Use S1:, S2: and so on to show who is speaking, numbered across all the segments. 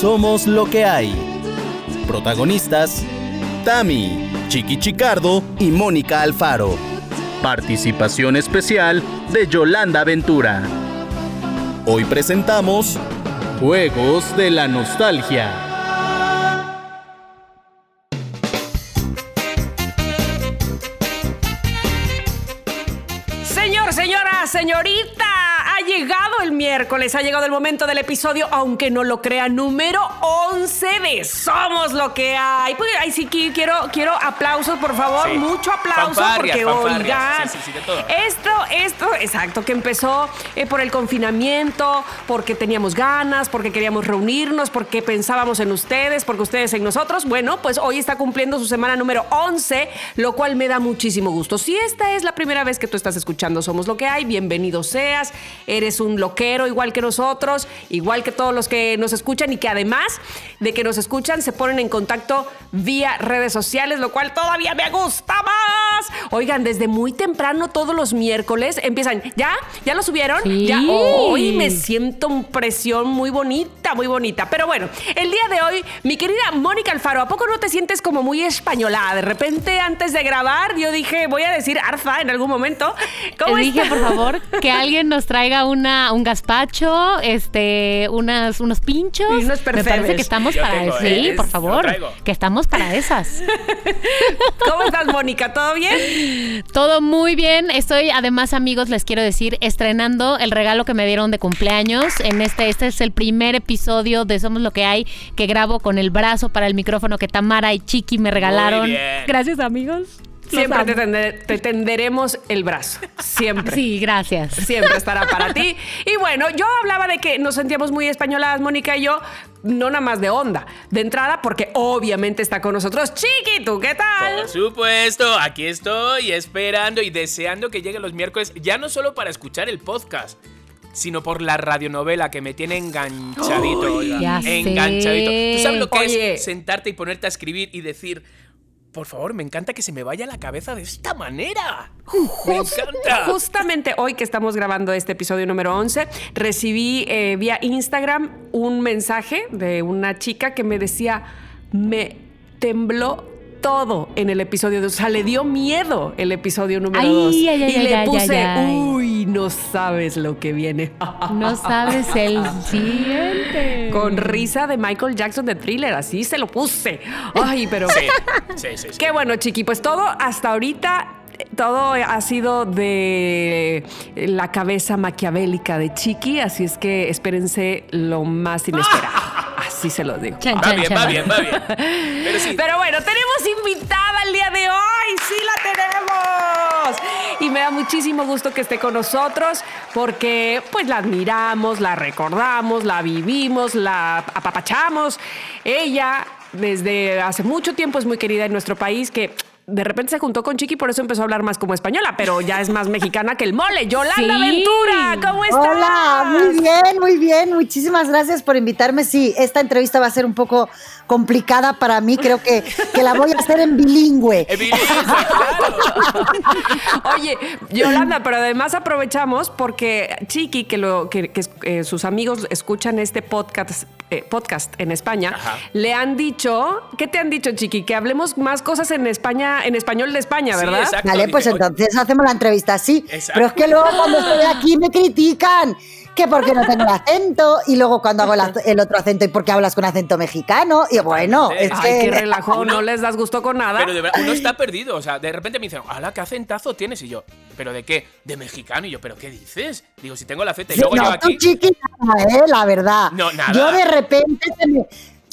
S1: Somos lo que hay. Protagonistas: Tami, Chiqui Chicardo y Mónica Alfaro. Participación especial de Yolanda Ventura. Hoy presentamos Juegos de la Nostalgia.
S2: Señorita, llegado el miércoles, ha llegado el momento del episodio, aunque no lo crea, número 11 de Somos lo que hay. Pues, ay, sí, quiero, quiero aplausos, por favor,
S3: Sí.
S2: mucho aplauso, porque oigan,
S3: Sí, sí,
S2: esto, esto, exacto, que empezó eh, por el confinamiento, porque teníamos ganas, porque queríamos reunirnos, porque pensábamos en ustedes, porque ustedes en nosotros. Bueno, pues hoy está cumpliendo su semana número 11, lo cual me da muchísimo gusto. Si esta es la primera vez que tú estás escuchando Somos lo que hay, bienvenido seas. Eres un loquero igual que nosotros, igual que todos los que nos escuchan y que además de que nos escuchan se ponen en contacto vía redes sociales, lo cual todavía me gusta más. Oigan, desde muy temprano todos los miércoles empiezan, ¿ya? ¿Ya lo subieron?
S4: Sí.
S2: Ya hoy me siento un presión muy bonita, muy bonita. Pero bueno, el día de hoy, mi querida Mónica Alfaro, ¿a poco no te sientes como muy españolada? De repente, antes de grabar, yo dije, voy a decir Arza en algún momento. ¿Cómo
S4: dije, por favor, que alguien nos traiga una, un gazpacho, este, unas, unos pinchos.
S2: Y unos
S4: Me parece que estamos
S3: Yo
S4: para
S3: tengo,
S4: eso. Sí, por favor. Que estamos para esas.
S2: ¿Cómo estás, Mónica? ¿Todo bien?
S4: Todo muy bien. Estoy, además, amigos, les quiero decir, estrenando el regalo que me dieron de cumpleaños. En este, este es el primer episodio de Somos lo que hay que grabo con el brazo para el micrófono que Tamara y Chiqui me regalaron.
S3: bien.
S4: Gracias, amigos.
S2: Siempre te,
S4: amo.
S2: tender- te tenderemos el brazo. Siempre.
S4: Sí, gracias.
S2: Siempre estará para ti. Y bueno, yo hablaba de que nos sentíamos muy españoladas, Mónica y yo, no nada más de onda. De entrada, porque obviamente está con nosotros Chiqui, ¿tú qué tal?
S3: Por supuesto, aquí estoy esperando y deseando que lleguen los miércoles, ya no solo para escuchar el podcast, sino por la radionovela que me tiene enganchadito. oiga,
S4: ya sé.
S3: enganchadito. ¿Tú sabes lo que
S2: Oye.
S3: es sentarte y ponerte a escribir y decir, por favor, me encanta que se me vaya la cabeza de esta manera? Me encanta.
S2: Justamente hoy que estamos grabando este episodio número 11, recibí eh, vía Instagram un mensaje de una chica que me decía, me tembló todo en el episodio 2. O sea, le dio miedo el episodio número
S4: Ay,
S2: 2.
S4: ay, ay,
S2: y
S4: ay,
S2: le
S4: ay,
S2: puse,
S4: ay, ay.
S2: uy, no sabes lo que viene.
S4: No sabes el siguiente.
S2: Con risa de Michael Jackson de thriller, así se lo puse. Ay, pero...
S3: Sí, sí, sí. sí.
S2: Qué bueno, Chiqui. Pues todo hasta ahorita. Todo ha sido de la cabeza maquiavélica de Chiqui, así es que espérense lo más inesperado. Así se lo digo.
S4: Chan,
S3: Va
S4: chan,
S3: bien, va bien, va bien. Pero sí,
S2: Pero bueno, tenemos invitada el día de hoy, sí la tenemos. Y me da muchísimo gusto que esté con nosotros porque pues la admiramos, la recordamos, la vivimos, la apapachamos. Ella desde hace mucho tiempo es muy querida en nuestro país que de repente se juntó con Chiqui, por eso empezó a hablar más como española, pero ya es más mexicana que el mole. Yolanda
S4: Sí.
S2: Ventura, ¿cómo estás?
S5: Hola, muy bien, muy bien. Muchísimas gracias por invitarme. Sí, esta entrevista va a ser un poco complicada para mí. Creo que, que la voy a hacer en bilingüe.
S3: evidencia, claro.
S2: Oye, Yolanda, pero además aprovechamos porque Chiqui, que, lo, que, que, eh, sus amigos escuchan este podcast, eh, podcast en España,
S3: Ajá.
S2: le han dicho, ¿qué te han dicho, Chiqui? Que hablemos más cosas en España, en español de España,
S3: Sí,
S2: ¿verdad?
S3: exacto.
S5: Vale, pues
S3: Dije, oye,
S5: entonces hacemos la entrevista así.
S3: Exacto.
S5: Pero es que luego cuando estoy aquí me critican. Que porque no tengo el acento, y luego cuando hago el, otro acento, y porque hablas con acento mexicano, y bueno, es.
S2: Ay, qué
S5: que.
S2: relajo,
S3: Uno-
S2: no les das gusto con nada.
S3: Pero de verdad, uno está perdido. O sea, de repente me dicen, ¡hala, qué acentazo tienes! Y yo, ¿pero de qué? ¿De mexicano? Y yo, ¿pero qué dices? Digo, si tengo el acento. Y
S5: Sí,
S3: luego yo
S5: no,
S3: aquí.
S5: tú chiqui, nada, eh, la verdad.
S3: No, nada.
S5: Yo de repente se me,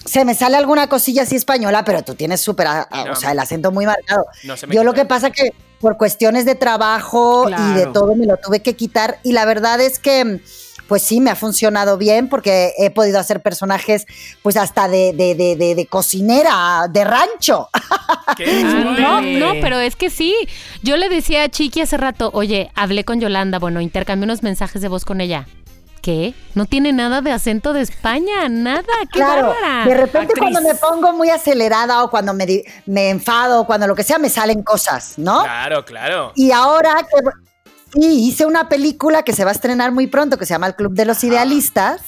S5: se me sale alguna cosilla así española, pero tú tienes súper,
S3: No,
S5: o sea, el acento muy marcado.
S3: No se me
S5: Yo lo que pasa que por cuestiones de trabajo y de todo me lo tuve que quitar y la verdad es que pues sí, me ha funcionado bien porque he podido hacer personajes pues hasta de, de, de, de- de cocinera, de rancho.
S3: ¿Qué
S4: No,
S2: Ándale.
S4: no, pero es que sí. Yo le decía a Chiqui hace rato, oye, hablé con Yolanda, bueno, intercambié unos mensajes de voz con ella. ¿Qué? No tiene nada de acento de España, nada. ¡Qué
S5: Claro,
S4: bárbara!
S5: de repente
S2: Actriz.
S5: cuando me pongo muy acelerada o cuando me, di- me enfado o cuando lo que sea, me salen cosas, ¿no?
S3: Claro, claro.
S5: Y ahora que sí, hice una película que se va a estrenar muy pronto que se llama El Club de los Idealistas.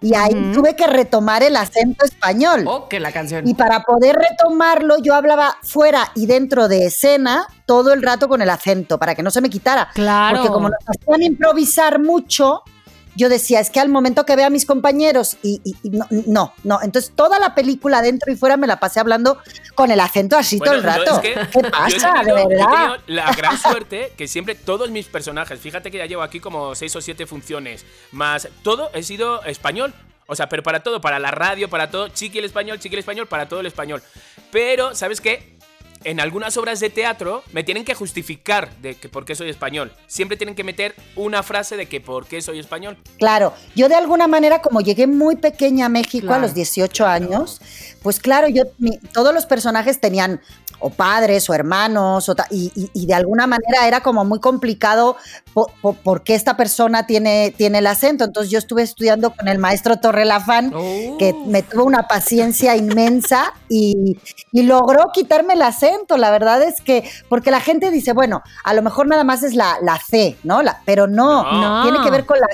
S5: Y ahí tuve que retomar el acento español.
S2: Oh, que la canción.
S5: Y para poder retomarlo, yo hablaba fuera y dentro de escena todo el rato con el acento, para que no se me quitara.
S4: Claro.
S5: Porque como nos hacían improvisar mucho, yo decía, es que al momento que vea a mis compañeros y, y- y no, no, no. Entonces toda la película dentro y fuera me la pasé hablando con el acento así todo el rato.
S3: es que
S5: ¿Qué pasa, de
S3: tenido-
S5: verdad?
S3: la gran suerte que siempre todos mis personajes, fíjate que ya llevo aquí como seis o siete funciones, más todo he sido español. O sea, pero para todo, para la radio, para todo, chiqui el español, chiqui el español, para todo el español. Pero, ¿sabes qué? En algunas obras de teatro me tienen que justificar de que por qué soy español. Siempre tienen que meter una frase de que por qué soy español.
S5: Claro, yo de alguna manera, como llegué muy pequeña a México
S2: Claro.
S5: a los 18 años, pues claro, yo mi- todos los personajes tenían o padres o hermanos, o ta- y, y- y de alguna manera era como muy complicado po- po- por qué esta persona tiene, tiene el acento. Entonces yo estuve estudiando con el maestro Torrelafán,
S2: Oh.
S5: que me tuvo una paciencia inmensa y, y logró quitarme el acento. La verdad es que, porque la gente dice, bueno, a lo mejor nada más es la, la C, ¿no? La, pero no,
S3: No.
S5: tiene que ver con las,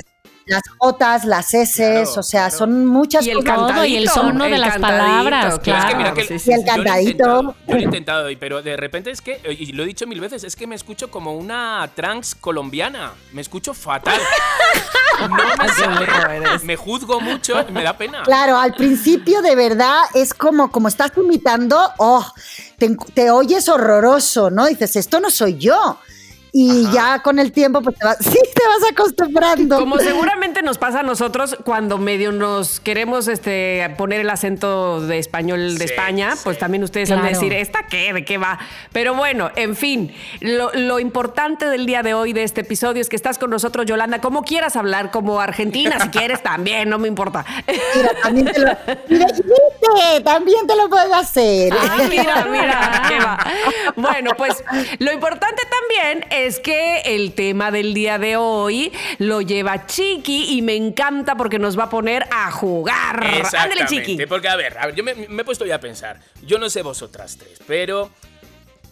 S5: las Jotas, las S,
S3: Claro,
S5: o sea,
S3: claro.
S5: son muchas
S2: Y el
S5: cosas.
S4: Todo, y el
S2: cantadito,
S4: sono de
S2: el
S4: las
S2: cantadito,
S4: palabras,
S3: Pero es que mira
S4: claro.
S3: que
S2: Sí,
S5: Y el
S2: sí.
S3: yo lo he
S5: cantadito.
S3: intentado, yo lo he intentado, pero de repente es que, y lo he dicho mil veces, es que me escucho como una trans colombiana. Me escucho fatal. No me sale. Me juzgo mucho y me da pena.
S5: Claro, al principio de verdad es como, como estás imitando, oh, te, te oyes horroroso, ¿no? Dices, esto no soy yo. Y ya con el tiempo, pues te vas, sí, te vas acostumbrando.
S2: Como seguramente nos pasa a nosotros cuando medio nos queremos este, poner el acento de español de
S3: Sí,
S2: España, pues también ustedes han de
S4: Claro.
S2: decir, ¿esta qué? ¿De qué va? Pero bueno, en fin, lo, lo importante del día de hoy de este episodio es que estás con nosotros, Yolanda, como quieras hablar, como argentina, si quieres también, no me importa.
S5: Mira, también te lo, mira, ¿viste? también te lo puedo hacer.
S2: Ah, mira, mira, qué va. Bueno, pues lo importante también es que el tema del día de hoy lo lleva Chiqui y me encanta porque nos va a poner a jugar. Ándale. Chiqui.
S3: Porque, a ver, a ver, yo me, me he puesto ya a pensar. Yo no sé vosotras tres, pero.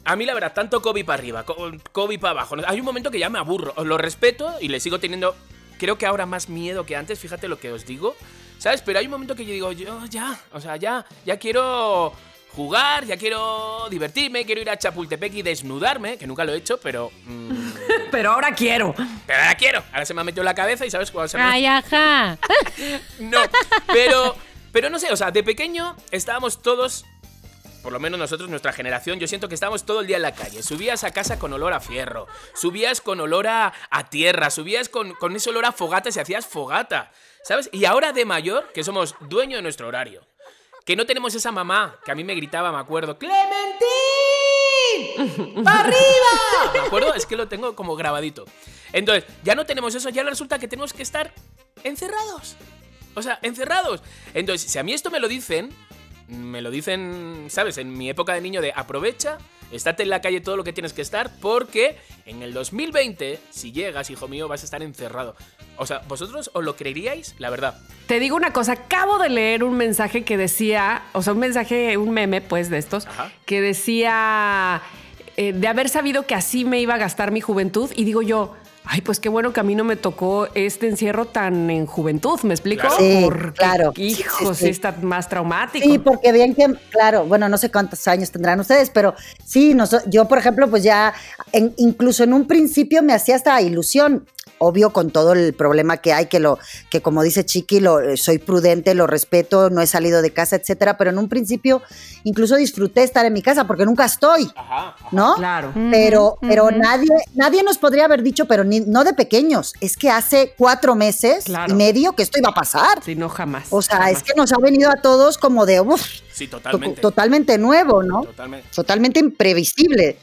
S3: A mí, la verdad, tanto Kobe para arriba, Kobe para abajo. Hay un momento que ya me aburro. Os lo respeto y le sigo teniendo. Creo que ahora más miedo que antes, fíjate lo que os digo. ¿Sabes? Pero hay un momento que yo digo, yo ya, o sea, ya, ya quiero jugar, ya quiero divertirme, quiero ir a Chapultepec y desnudarme, que nunca lo he hecho, pero. mm,
S2: Pero ahora quiero.
S3: pero ahora quiero. Ahora se me ha metido en la cabeza y sabes cuándo se me
S4: Ay, ajá.
S3: no, pero, pero no sé, o sea, de pequeño estábamos todos, por lo menos nosotros, nuestra generación, yo siento que estábamos todo el día en la calle. Subías a casa con olor a fierro, subías con olor a, a tierra, subías con, con ese olor a fogata y hacías fogata, ¿sabes? Y ahora de mayor, que somos dueños de nuestro horario, que no tenemos esa mamá que a mí me gritaba, me acuerdo, ¡Clementín! ¡Para arriba! ¿Me acuerdo? Es que lo tengo como grabadito. Entonces, ya no tenemos eso, ya resulta que tenemos que estar encerrados. O sea, encerrados. Entonces, si a mí esto me lo dicen, me lo dicen, ¿sabes? En mi época de niño de aprovecha, estate en la calle todo lo que tienes que estar, porque en el 2020, si llegas, hijo mío, vas a estar encerrado. O sea, ¿vosotros os lo creeríais? La verdad.
S2: Te digo una cosa, acabo de leer un mensaje que decía, o sea, un mensaje, un meme, pues, de estos,
S3: Ajá.
S2: que decía eh, de haber sabido que así me iba a gastar mi juventud. Y digo yo, ay, pues qué bueno que a mí no me tocó este encierro tan en juventud, ¿me explico?
S5: Sí,
S2: Porque,
S5: claro.
S2: Hijos,
S5: Sí, sí.
S2: está más traumático.
S5: Sí, porque bien que, claro, bueno, no sé cuántos años tendrán ustedes, pero sí, noso- yo, por ejemplo, pues ya, en- incluso en un principio me hacía hasta ilusión. Obvio, con todo el problema que hay, que lo, que como dice Chiqui, lo, eh, soy prudente, lo respeto, no he salido de casa, etcétera, pero en un principio incluso disfruté estar en mi casa porque nunca estoy,
S3: Ajá.
S5: ¿no?
S2: Claro.
S5: Pero, pero nadie, nadie nos podría haber dicho, pero ni- no de pequeños, es que hace cuatro meses
S2: Claro.
S5: y medio que esto iba a pasar.
S2: Sí, no, jamás.
S5: O sea,
S2: jamás.
S5: es que nos ha venido a todos como de, uff,
S3: Sí,
S5: to-
S3: totalmente.
S5: totalmente nuevo, ¿no?
S3: Totalmente.
S5: Totalmente imprevisible.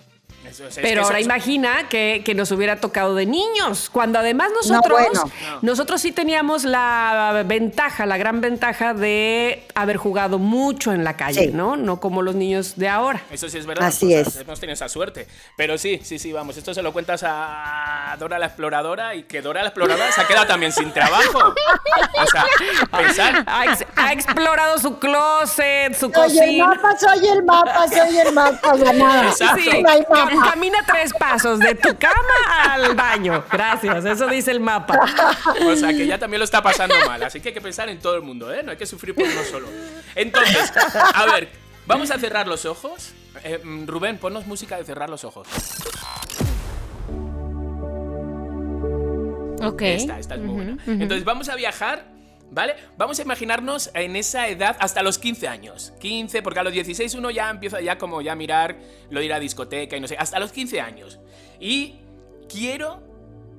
S2: Pero
S3: que
S2: ahora imagina que, que nos hubiera tocado de niños, cuando además nosotros,
S5: bueno.
S2: nosotros sí teníamos la ventaja, la gran ventaja de haber jugado mucho en la calle,
S5: Sí.
S2: ¿no? No como los niños de ahora.
S3: Eso sí es verdad.
S5: Así
S3: o sea,
S5: es.
S3: Hemos tenido esa suerte. Pero sí, sí, sí, vamos. Esto se lo cuentas a Dora la Exploradora y que Dora la Exploradora se ha quedado también sin trabajo. O sea, pensar.
S2: Ha, ex- ha explorado su closet, su
S5: Soy el
S2: cocina.
S5: mapa, soy el mapa, soy el mapa, ya nada.
S3: Exacto.
S5: No hay mapa.
S2: Camina tres pasos de tu cama al baño. Gracias, eso dice el mapa.
S3: O sea, que ya también lo está pasando mal. Así que hay que pensar en todo el mundo, ¿eh? No hay que sufrir por uno solo. Entonces, a ver, vamos a cerrar los ojos. Eh, mm, Rubén, ponnos música de cerrar los ojos.
S4: Ok.
S3: Esta, esta es muy buena. Entonces, vamos a viajar, ¿vale? Vamos a imaginarnos en esa edad hasta los 15 años. 15, porque a los 16 uno ya empieza ya como ya a mirar lo de ir a discoteca y no sé, hasta los 15 años. Y quiero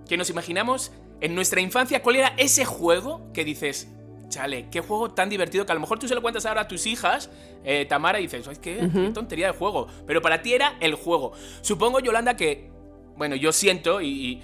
S3: que nos imaginamos en nuestra infancia cuál era ese juego que dices, chale, qué juego tan divertido que a lo mejor tú se lo cuentas ahora a tus hijas, eh, Tamara, y dices, "Ay, qué, qué tontería de juego. Pero para ti era el juego. Supongo, Yolanda, que, bueno, yo siento y- y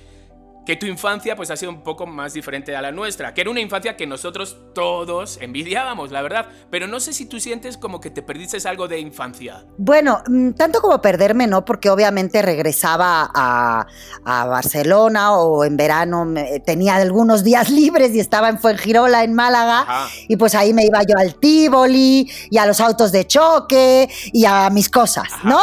S3: que tu infancia pues ha sido un poco más diferente a la nuestra, que era una infancia que nosotros todos envidiábamos, la verdad, pero no sé si tú sientes como que te perdiste algo de infancia.
S5: Bueno, mm, tanto como perderme, no, porque obviamente regresaba a, a Barcelona o en verano me- tenía algunos días libres y estaba en Fuengirola, en Málaga,
S3: Ajá.
S5: y pues ahí me iba yo al Tívoli y a los autos de choque y a mis cosas, ¿no?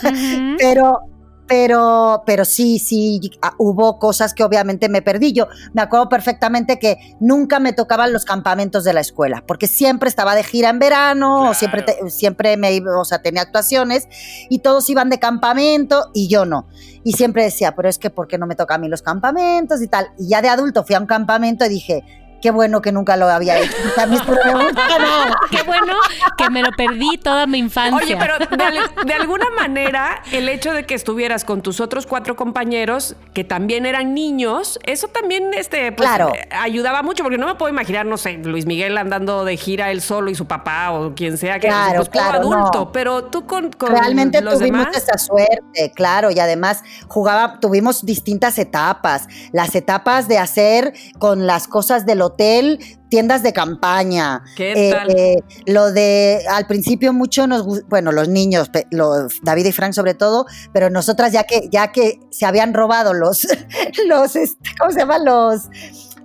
S5: Pero, pero, pero sí, sí, ah, hubo cosas que obviamente me perdí. Yo me acuerdo perfectamente que nunca me tocaban los campamentos de la escuela, porque siempre estaba de gira en verano,
S3: Claro.
S5: o siempre, te- siempre me iba, o sea, tenía actuaciones y todos iban de campamento y yo no. Y siempre decía, pero es que ¿por qué no me toca a mí los campamentos y tal? Y ya de adulto fui a un campamento y dije, qué bueno que nunca lo había hecho.
S4: Qué bueno que me lo perdí toda mi infancia.
S2: Oye, pero de, al- de alguna manera, el hecho de que estuvieras con tus otros cuatro compañeros, que también eran niños, eso también este, pues,
S5: Claro.
S2: ayudaba mucho, porque no me puedo imaginar, no sé, Luis Miguel andando de gira él solo y su papá o quien sea, que
S5: Claro,
S2: pues, como
S5: claro,
S2: adulto,
S5: no.
S2: pero tú con, con
S5: Realmente
S2: los
S5: tuvimos
S2: demás.
S5: esa suerte, claro, y además jugaba, tuvimos distintas etapas. Las etapas de hacer con las cosas del hotel tiendas de campaña.
S2: ¿Qué
S5: Eh,
S2: tal?
S5: eh, lo de al principio mucho nos bueno, los niños, los, David y Frank sobre todo, pero nosotras ya que ya que se habían robado los los este, ¿cómo se llaman los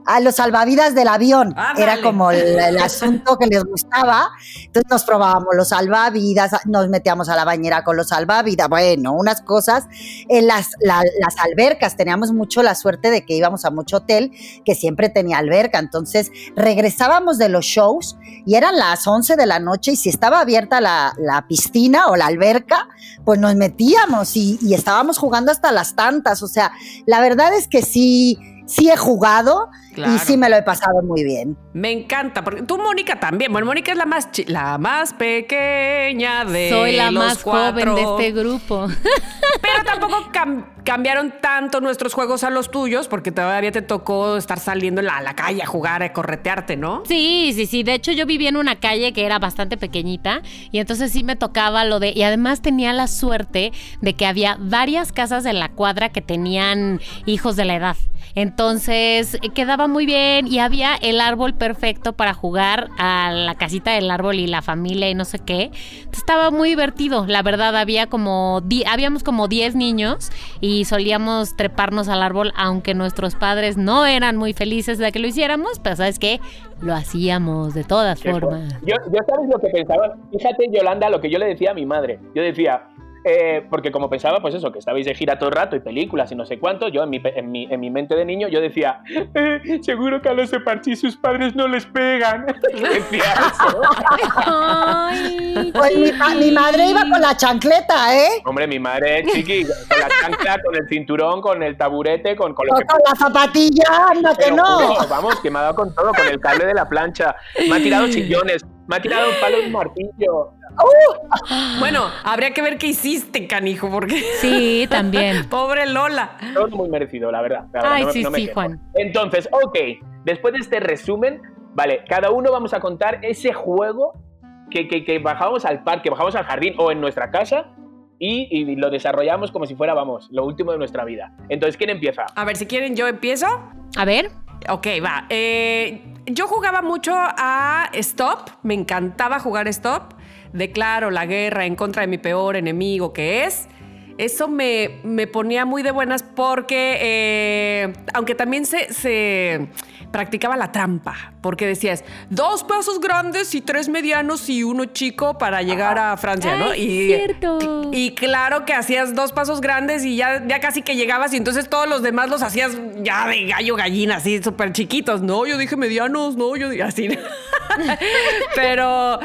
S5: a los salvavidas del avión. Era como el, el asunto que les gustaba. Entonces nos probábamos los salvavidas, nos metíamos a la bañera con los salvavidas, bueno, unas cosas. En las, la- las albercas, teníamos mucho la suerte de que íbamos a mucho hotel que siempre tenía alberca. Entonces regresábamos de los shows y eran las 11 de la noche y si estaba abierta la, la piscina o la alberca, pues nos metíamos y, y estábamos jugando hasta las tantas. O sea, la verdad es que sí, sí he jugado
S2: Claro.
S5: y sí me lo he pasado muy bien.
S2: Me encanta, porque tú, Mónica, también. Bueno, Mónica es la más, la más pequeña de
S4: Soy la
S2: los
S4: más joven de este grupo.
S2: Pero tampoco cam- cambiaron tanto nuestros juegos a los tuyos, porque todavía te tocó estar saliendo a la, calle a jugar, a corretearte, ¿no?
S4: Sí, sí, sí. De hecho, yo vivía en una calle que era bastante pequeñita y entonces sí me tocaba lo de... Y además tenía la suerte de que había varias casas de la cuadra que tenían hijos de la edad. Entonces eh, muy bien y había el árbol perfecto para jugar a la casita del árbol y la familia y no sé qué. Estaba muy divertido. La verdad, había como... Habíamos como 10 niños y solíamos treparnos al árbol aunque nuestros padres no eran muy felices de que lo hiciéramos, pero ¿sabes qué? Lo hacíamos de todas
S3: Qué
S4: formas.
S3: Yo, yo sabes lo que pensaba. Fíjate, Yolanda, lo que yo le decía a mi madre. Yo decía, eh, porque como pensaba, pues eso, que estabais de gira todo el rato y películas y no sé cuánto, yo en mi, pe- en mi, en mi mente de niño, yo decía, "Eh, seguro que a los de Parchís sus padres no les pegan. decía eso.
S4: Ay,
S5: Pues mi, ma- mi madre iba con la chancleta, ¿eh?
S3: Hombre, mi madre, chiqui, con la chancla, con el cinturón, con el taburete, con, con lo que
S5: con la zapatilla, anda que no.
S3: juro, vamos, que me ha dado con todo, con el cable de la plancha. Me ha tirado sillones, me ha tirado palo y martillo.
S2: Bueno, habría que ver qué hiciste, canijo, porque
S4: Sí, también.
S2: pobre Lola.
S3: Todo muy merecido, la verdad. la verdad,
S4: Ay,
S3: no
S4: sí,
S3: no me
S4: sí,
S3: quejo.
S4: Juan.
S3: Entonces, ok, después de este resumen, vale, cada uno vamos a contar ese juego que, que, que bajábamos al parque, bajamos al jardín o en nuestra casa y, y lo desarrollamos como si fuera, vamos, lo último de nuestra vida. Entonces, ¿quién empieza?
S2: A ver, si quieren, yo empiezo.
S4: A ver.
S2: Ok, va. Eh, yo jugaba mucho a Stop, me encantaba jugar Stop. Declaro la guerra en contra de mi peor enemigo que es. Eso me, me ponía muy de buenas porque, eh, aunque también se, se- practicaba la trampa, porque decías dos pasos grandes y tres medianos y uno chico para llegar a Francia, ¿no?
S4: Ay,
S2: Y,
S4: cierto.
S2: y claro que hacías dos pasos grandes y ya, ya casi que llegabas y entonces todos los demás los hacías ya de gallo gallina, así súper chiquitos. No, yo dije medianos, no, yo dije así. pero,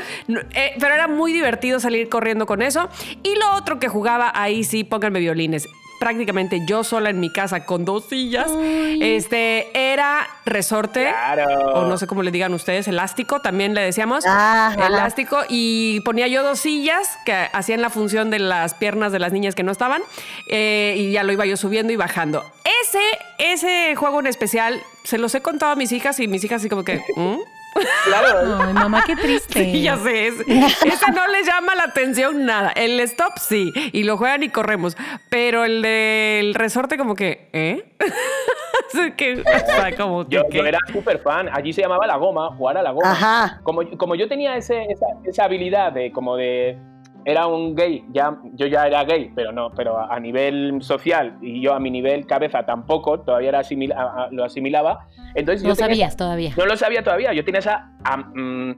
S2: eh, pero era muy divertido salir corriendo con eso. Y lo otro que jugaba ahí sí, pónganme violines. Prácticamente yo sola en mi casa con dos sillas. Este era resorte.
S6: Claro.
S2: O no sé cómo le digan ustedes, elástico, también le decíamos.
S5: Ajá.
S2: Elástico. Y ponía yo dos sillas que hacían la función de las piernas de las niñas que no estaban. eh, y ya lo iba yo subiendo y bajando. Ese, ese juego en especial se los he contado a mis hijas y mis hijas así como que. ¿mm?
S6: Claro.
S4: Ay, mamá, qué triste.
S2: Sí, ya sé. es- esa no les llama la atención nada. El stop sí. Y lo juegan y corremos. Pero el del resorte, como que, ¿eh? Que, o sea, como que.
S6: Yo, yo era súper fan. Allí se llamaba la goma, jugar a la goma.
S5: Ajá.
S6: Como, como yo tenía ese- esa, esa habilidad de como de era un gay, ya yo ya era gay, pero no, pero a, a nivel social y yo a mi nivel cabeza tampoco, todavía era asimil- a- a- lo asimilaba. Entonces
S4: No
S6: yo tenía
S4: sabías todavía.
S6: no lo sabía todavía. Yo tenía esa. mm,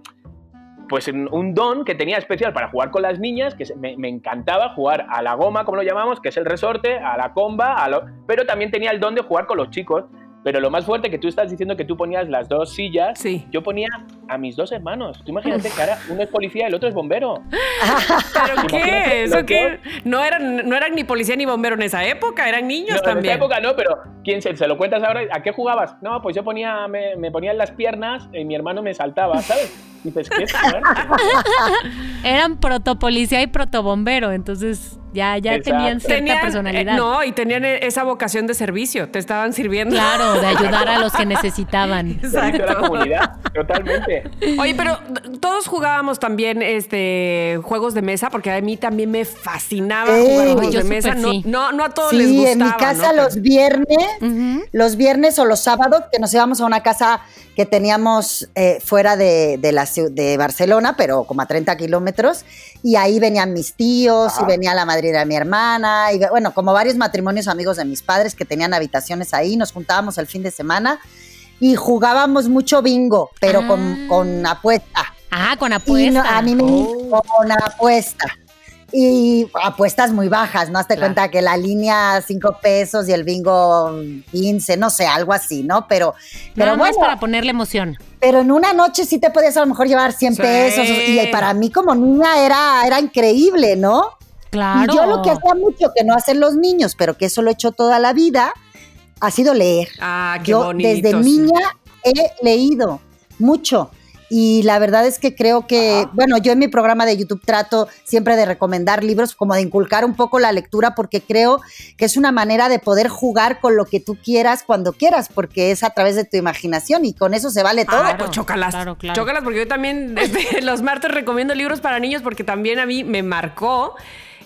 S6: pues un don que tenía especial para jugar con las niñas, que me, me encantaba jugar a la goma, como lo llamamos, que es el resorte, a la comba, a lo- pero también tenía el don de jugar con los chicos. Pero lo más fuerte que tú estás diciendo que tú ponías las dos sillas,
S2: Sí.
S6: yo ponía a mis dos hermanos. Tú imagínate que ahora uno es policía y el otro es bombero.
S2: ¿Pero qué? ¿Eso qué? No eran, no eran ni policía ni bombero en esa época, eran niños
S6: No, en
S2: también.
S6: esa época no, pero ¿quién se, se lo cuentas ahora? ¿A qué jugabas? No, pues yo ponía, me, me ponía en las piernas y mi hermano me saltaba, ¿sabes? Y dices, ¿qué fuerte.
S4: Eran protopolicía y protobombero, entonces ya, ya
S6: Exacto.
S4: tenían cierta
S2: Tenían,
S4: personalidad.
S2: eh, no, y tenían eh, esa vocación de servicio. Te estaban sirviendo.
S4: Claro, de ayudar a los que necesitaban.
S6: A la comunidad, totalmente.
S2: Oye, pero todos jugábamos también este juegos de mesa, porque a mí también me fascinaba jugar juegos
S4: yo
S2: de mesa. No, no, no a todos les
S5: Sí,
S2: gustaba.
S5: en mi casa
S2: ¿no?
S5: los viernes, Los viernes o los sábados, que nos íbamos a una casa que teníamos eh, fuera de, de la de Barcelona, pero como a 30 kilómetros, y ahí venían mis tíos, y venía la madrina de mi hermana, y bueno, como varios matrimonios amigos de mis padres que tenían habitaciones ahí, nos juntábamos el fin de semana y jugábamos mucho bingo, pero
S4: Ah.
S5: con, con apuesta.
S4: Ah, con
S5: Y
S4: apuesta.
S5: no, a mí me
S2: Oh.
S5: con apuesta. Y apuestas muy bajas, ¿no? Hazte
S2: Claro.
S5: cuenta que la línea 5 pesos y el bingo 15, no sé, algo así, ¿no? Pero, pero
S4: Nada más
S5: bueno,
S4: para ponerle emoción.
S5: pero en una noche sí te podías a lo mejor llevar 100
S2: Sí.
S5: pesos. Y para mí como niña era, era increíble, ¿no?
S4: Claro.
S5: Y yo lo que hacía mucho que no hacen los niños, pero que eso lo he hecho toda la vida, ha sido leer.
S2: Ah, qué
S5: Yo
S2: bonito.
S5: desde niña he leído mucho. Y la verdad es que creo que, bueno, yo en mi programa de YouTube trato siempre de recomendar libros, como de inculcar un poco la lectura, porque creo que es una manera de poder jugar con lo que tú quieras cuando quieras, porque es a través de tu imaginación y con eso se vale todo.
S2: Ah, pues chócalas.
S4: claro, claro.
S2: Chócalas, porque yo también este, los martes recomiendo libros para niños porque también a mí me marcó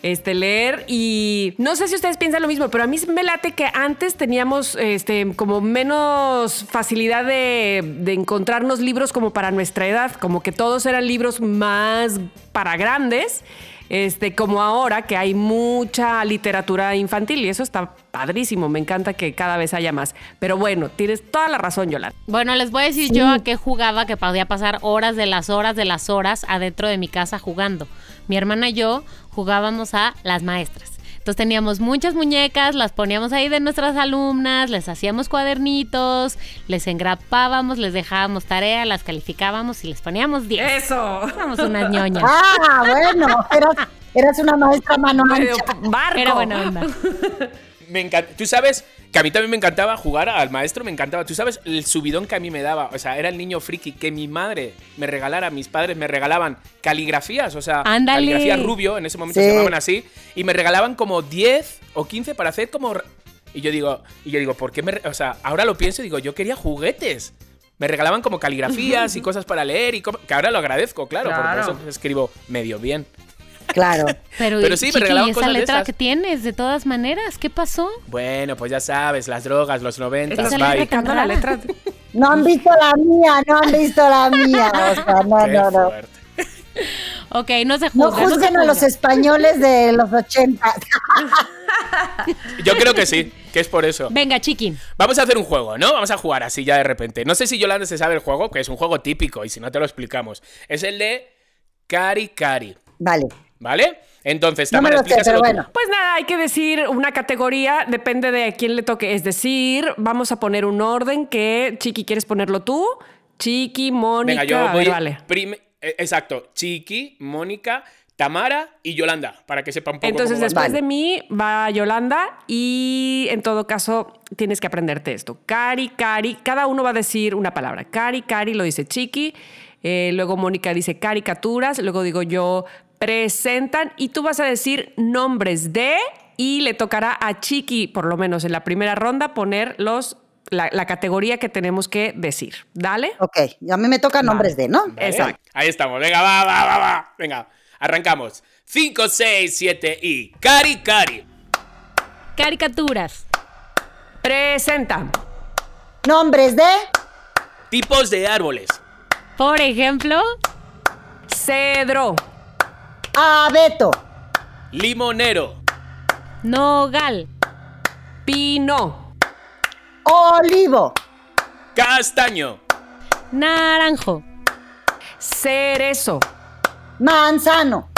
S2: este leer y no sé si ustedes piensan lo mismo, pero a mí me late que antes teníamos este como menos facilidad de, de encontrarnos libros como para nuestra edad, como que todos eran libros más para grandes. Este, como ahora que hay mucha literatura infantil y eso está padrísimo, me encanta que cada vez haya más. Pero bueno, tienes toda la razón, Yolanda.
S4: Bueno, les voy a decir yo a qué jugaba, que podía pasar horas de las horas de las horas adentro de mi casa jugando. Mi hermana y yo jugábamos a las maestras. Entonces teníamos muchas muñecas, las poníamos ahí de nuestras alumnas, les hacíamos cuadernitos, les engrapábamos, les dejábamos tarea, las calificábamos y les poníamos 10.
S2: Eso.
S4: Éramos unas ñoñas.
S5: Ah, bueno, eras, eras una maestra mano ancha.
S2: barco.
S4: Era buena onda.
S3: Me encanta. Tú sabes que a mí también me encantaba jugar al maestro, me encantaba. Tú sabes el subidón que a mí me daba. O sea, era el niño friki que mi madre me regalara, mis padres me regalaban caligrafías, o sea,
S4: Ándale.
S3: caligrafía rubio, en ese momento
S5: Sí.
S3: se llamaban así, y me regalaban como 10 o 15 para hacer como. Y yo digo, y yo digo, ¿por qué me.? O sea, ahora lo pienso y digo, yo quería juguetes. Me regalaban como caligrafías y cosas para leer, y que ahora lo agradezco, claro,
S2: Claro.
S3: porque por eso escribo medio bien.
S5: Claro.
S4: Pero,
S3: Pero sí, me
S4: Chiqui,
S3: regalaban
S4: esa
S3: cosas de
S4: letra
S3: esas.
S4: que tienes, de todas maneras, ¿qué pasó?
S3: Bueno, pues ya sabes, las drogas, los 90,
S4: Esa
S3: bye.
S4: letra
S2: Cantando la letra.
S5: No han visto la mía, no han visto la mía. O sea, no,
S3: Qué
S5: no, no.
S3: fuerte.
S4: Ok, no se
S5: No
S4: juzga. se
S5: juzguen a
S4: juzga.
S5: los españoles de los 80.
S3: Yo creo que sí, que es por eso.
S4: Venga, chiqui.
S3: Vamos a hacer un juego, ¿no? Vamos a jugar así ya de repente. No sé si Yolanda se sabe el juego, que es un juego típico, y si no te lo explicamos. Es el de Cari Cari,
S5: Vale.
S3: ¿Vale? Entonces, Tamara, explícaselo
S5: bueno.
S2: Pues nada, hay que decir una categoría, depende de a quién le toque. Es decir, vamos a poner un orden que, Chiqui, ¿quieres ponerlo tú? Chiqui, Mónica,
S3: Venga, yo
S2: a
S3: voy.
S2: ver, vale.
S3: eh, exacto, Chiqui, Mónica, Tamara y Yolanda, para que sepa un poco.
S2: Entonces,
S3: cómo
S2: después
S5: Vale.
S2: de mí va Yolanda y en todo caso tienes que aprenderte esto. Cari, Cari, cada uno va a decir una palabra. Cari, Cari lo dice Chiqui, eh, luego Mónica dice caricaturas, luego digo yo presentan y tú vas a decir nombres de y le tocará a Chiqui, por lo menos en la primera ronda, poner los, la, la categoría que tenemos que decir. Dale.
S5: Ok, a mí me toca nombres de, ¿no?
S3: ¿Vale?
S2: Exacto.
S3: Ahí estamos, venga, va, va, va, va. Venga, arrancamos. 5, 6, 7 y. Cari, Cari.
S4: Caricaturas.
S2: Presenta.
S5: Nombres de
S3: Tipos de árboles.
S4: Por ejemplo,
S2: Cedro.
S5: Abeto,
S3: Limonero.
S4: nogal.
S2: Pino.
S5: olivo,
S3: Castaño.
S4: Naranjo.
S2: Cerezo.
S5: manzano,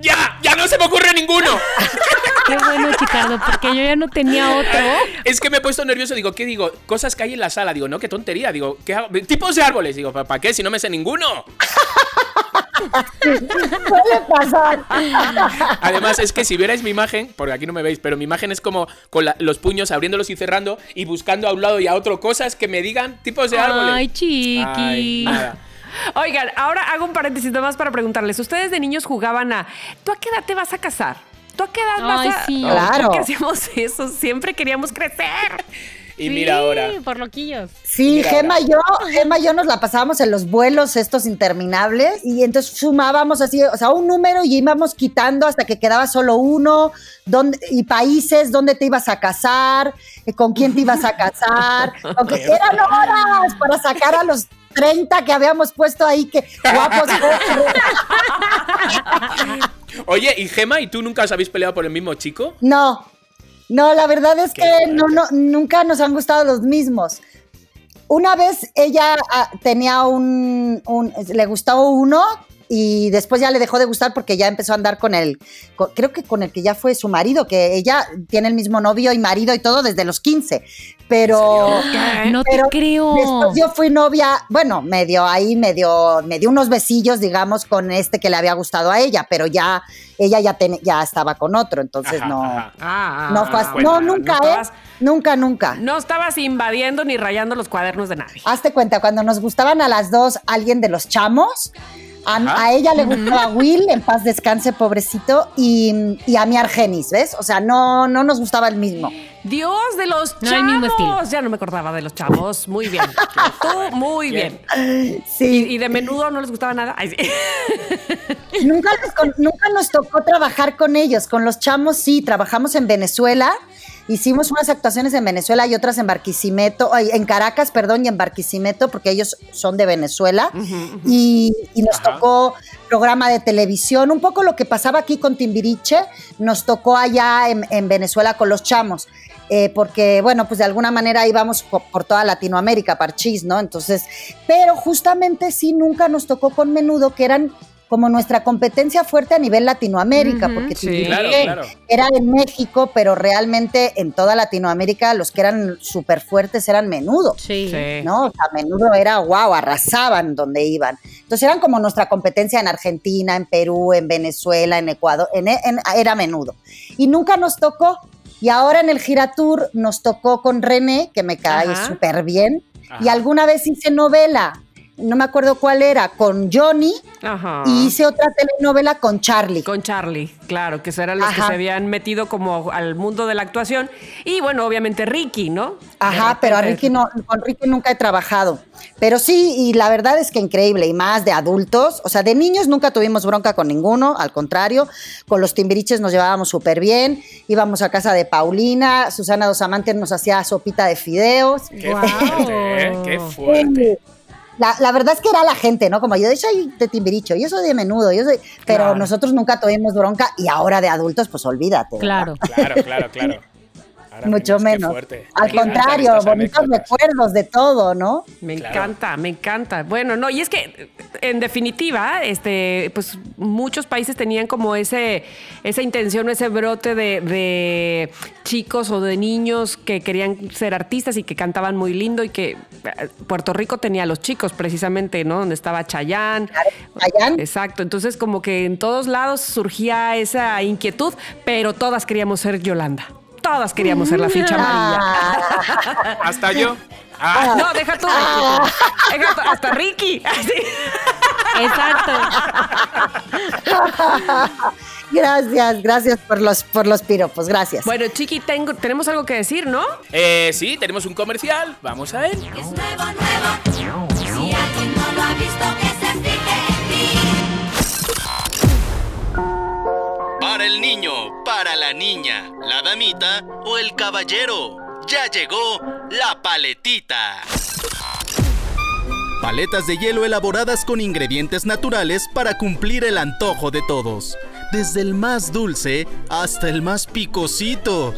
S3: ¡Ya! ¡Ya no se me ocurre ninguno!
S4: Qué bueno, Chicardo, porque yo ya no tenía otro.
S3: Es que me he puesto nervioso. Digo, ¿qué digo? Cosas que hay en la sala. Digo, no, qué tontería. Digo, ¿qué hago? Tipos de árboles. Digo, ¿para qué? Si no me sé ninguno.
S5: suele pasar.
S3: Además, es que si vierais mi imagen, porque aquí no me veis, pero mi imagen es como con la- los puños abriéndolos y cerrando y buscando a un lado y a otro cosas que me digan tipos de árboles.
S4: Ay, chiqui.
S3: Ay, nada.
S2: Oigan, ahora hago un paréntesis más para preguntarles. Ustedes de niños jugaban a ¿tú a qué edad te vas a casar? ¿Tú a qué edad
S4: Ay,
S2: vas a.?
S4: sí.
S5: Claro.
S2: ¿Por qué hacemos eso? Siempre queríamos crecer.
S3: Y mira ahora.
S4: por loquillos.
S5: Sí, Gema
S3: ahora.
S5: y yo, Gema y yo nos la pasábamos en los vuelos estos interminables y entonces sumábamos así, o sea, un número y íbamos quitando hasta que quedaba solo uno, dónde- y países, dónde te ibas a casar, eh, con quién te ibas a casar, aunque eran horas para sacar a los 30 que habíamos puesto ahí, que guapos.
S3: Oye, ¿y Gema y tú nunca os habéis peleado por el mismo chico?
S5: No, no, la verdad es que no, no, nunca nos han gustado los mismos. Una vez ella ah, tenía un, un- le gustó uno y después ya le dejó de gustar porque ya empezó a andar con el, con- creo que con el que ya fue su marido, que ella tiene el mismo novio y marido y todo desde los 15, pero...
S4: No te creo.
S5: Después yo fui novia, bueno, medio ahí, medio, me dio unos besillos, digamos, con este que le había gustado a ella, pero ya, ella ya, ten- ya estaba con otro, entonces
S3: Ajá,
S5: no,
S3: ajá.
S2: Ah,
S5: no fue no, nunca,
S2: no
S5: ¿eh? Nunca, nunca.
S2: No estabas invadiendo ni rayando los cuadernos de nadie.
S5: Hazte cuenta, cuando nos gustaban a las dos alguien de los chamos, a, ella le gustaba Will, en paz descanse, pobrecito, y, y a mí Argenis, ¿ves? O sea, no, no nos gustaba el mismo.
S2: Dios de los
S4: No
S2: chavos.
S4: era el mismo estilo.
S2: Ya no me acordaba de los chavos. Muy bien. Tú, muy
S3: Bien.
S2: bien.
S5: Sí.
S2: Y de menudo no les gustaba nada. Ay, sí.
S5: nunca, les con- nunca nos tocó trabajar con ellos. Con los chamos sí, trabajamos en Venezuela. Hicimos unas actuaciones en Venezuela y otras en Barquisimeto, en Caracas, perdón, y en Barquisimeto, porque ellos son de Venezuela. Y, y nos
S3: Ajá.
S5: tocó programa de televisión, un poco lo que pasaba aquí con Timbiriche, nos tocó allá en, en Venezuela con los chamos. eh, porque, bueno, pues de alguna manera íbamos por, por toda Latinoamérica, parchís, ¿no? Entonces, pero justamente sí, nunca nos tocó con menudo, que eran como nuestra competencia fuerte a nivel Latinoamérica, porque
S2: sí.
S3: Claro, claro.
S5: era en México, pero realmente en toda Latinoamérica los que eran súper fuertes eran menudo.
S4: Sí.
S2: Sí.
S5: ¿no? O sea, a menudo era wow, arrasaban donde iban. Entonces eran como nuestra competencia en Argentina, en Perú, en Venezuela, en Ecuador, en, en- era a menudo. Y nunca nos tocó. Y ahora en el Giratur nos tocó con René, que me cae súper bien. Y alguna vez hice novela, no me acuerdo cuál era, con Johnny,
S2: Ajá.
S5: y hice otra telenovela con Charlie.
S2: Con Charlie, claro, que eran los que se habían metido como al mundo de la actuación. Y bueno, obviamente Ricky, ¿no?
S5: Ajá, pero a Ricky no, con Ricky nunca he trabajado. Pero sí, y la verdad es que increíble, y más de adultos. O sea, de niños nunca tuvimos bronca con ninguno, al contrario, con los timbiriches nos llevábamos súper bien. Íbamos a casa de Paulina, Susana Dos Amantes nos hacía sopita de fideos.
S3: Qué fuerte, ¿eh? Qué fuerte.
S5: La, la verdad es que era la gente, ¿no? Como yo soy de Timbiricho, yo soy de menudo, yo soy. Pero
S2: Claro.
S5: nosotros nunca tuvimos bronca y ahora de adultos, pues olvídate.
S4: Claro.
S3: Claro, claro, claro. Ahora
S5: Mucho menos.
S3: fuerte.
S5: Al contrario, bonitos
S3: anécdotas.
S5: recuerdos de todo, ¿no?
S2: Me
S3: Claro.
S2: encanta, me encanta. Bueno, no, y es que en definitiva, este, pues muchos países tenían como ese, esa intención, ese brote de, de chicos o de niños que querían ser artistas y que cantaban muy lindo y que eh, Puerto Rico tenía a los chicos precisamente, ¿no? Donde estaba Chayán.
S5: Chayanne.
S2: Exacto. Entonces, como que en todos lados surgía esa inquietud, pero todas queríamos ser Yolanda. Todas queríamos ser la ficha amarilla.
S5: Ah,
S3: Hasta yo. Ah,
S2: No, deja tú. Deja tú, hasta Ricky. Así.
S4: Exacto.
S5: gracias, gracias por los, por los piropos, gracias.
S2: Bueno, Chiqui, tengo, tenemos algo que decir, ¿no?
S3: eh, sí, tenemos un comercial. Vamos a ver.
S7: Es nuevo, nuevo. Si alguien no lo ha visto,
S1: Para el niño, para la niña, la damita o el caballero. Ya llegó la paletita. Paletas de hielo elaboradas con ingredientes naturales para cumplir el antojo de todos. Desde el más dulce hasta el más picosito.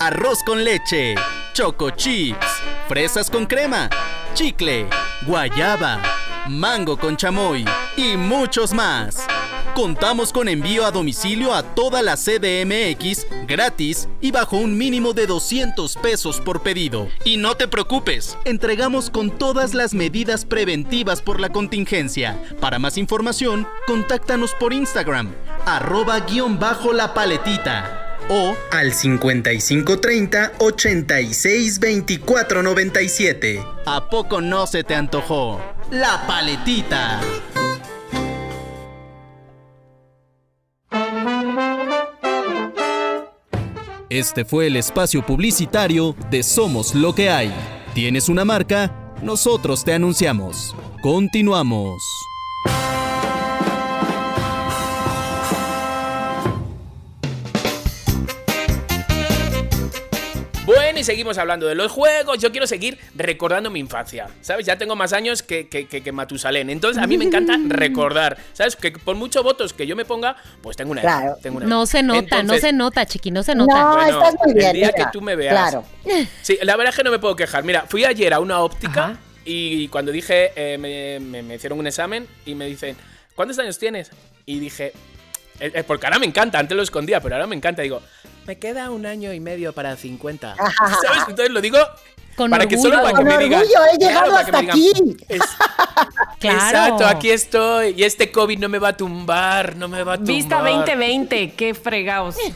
S1: Arroz con leche, choco chips, fresas con crema, chicle, guayaba, mango con chamoy y muchos más. Contamos con envío a domicilio a toda la CDMX gratis y bajo un mínimo de 200 pesos por pedido. Y no te preocupes, entregamos con todas las medidas preventivas por la contingencia. Para más información, contáctanos por Instagram, arroba guion bajo la paletita o al 5530 86 24 97. ¿A poco no se te antojó? La paletita. Este fue el espacio publicitario de Somos lo que hay. ¿Tienes una marca? Nosotros te anunciamos. Continuamos.
S3: Seguimos hablando de los juegos. Yo quiero seguir recordando mi infancia. ¿Sabes? Ya tengo más años que, que, que- que Matusalén. Entonces, a mí me encanta recordar. ¿Sabes? Que por muchos votos que yo me ponga, pues tengo una edad,
S5: Claro.
S3: tengo una edad.
S4: No se nota, no
S3: Entonces,
S4: se nota, chiqui, no se nota.
S5: no,
S3: Bueno,
S5: estás muy
S3: el
S5: bien.
S3: día
S5: mira.
S3: que tú me veas.
S5: Claro.
S3: Sí, la verdad es que no me puedo quejar. Mira, fui ayer a una óptica
S2: Ajá.
S3: y cuando dije, eh, me, me- me hicieron un examen y me dicen, ¿cuántos años tienes? Y dije, porque ahora me encanta, antes lo escondía, pero ahora me encanta. Digo, me queda un año y medio para 50. ¿Sabes? Entonces lo digo
S4: Con
S3: para que solo
S4: orgullo.
S3: para que
S5: Con
S3: me digan.
S5: orgullo, he
S3: claro,
S5: llegado
S3: para que me
S5: hasta
S3: digan,
S5: aquí.
S3: "Es-
S4: Claro.
S3: Exacto, aquí estoy. Y este COVID no me va a tumbar, no me va a tumbar.
S2: Vista 2020, qué fregados.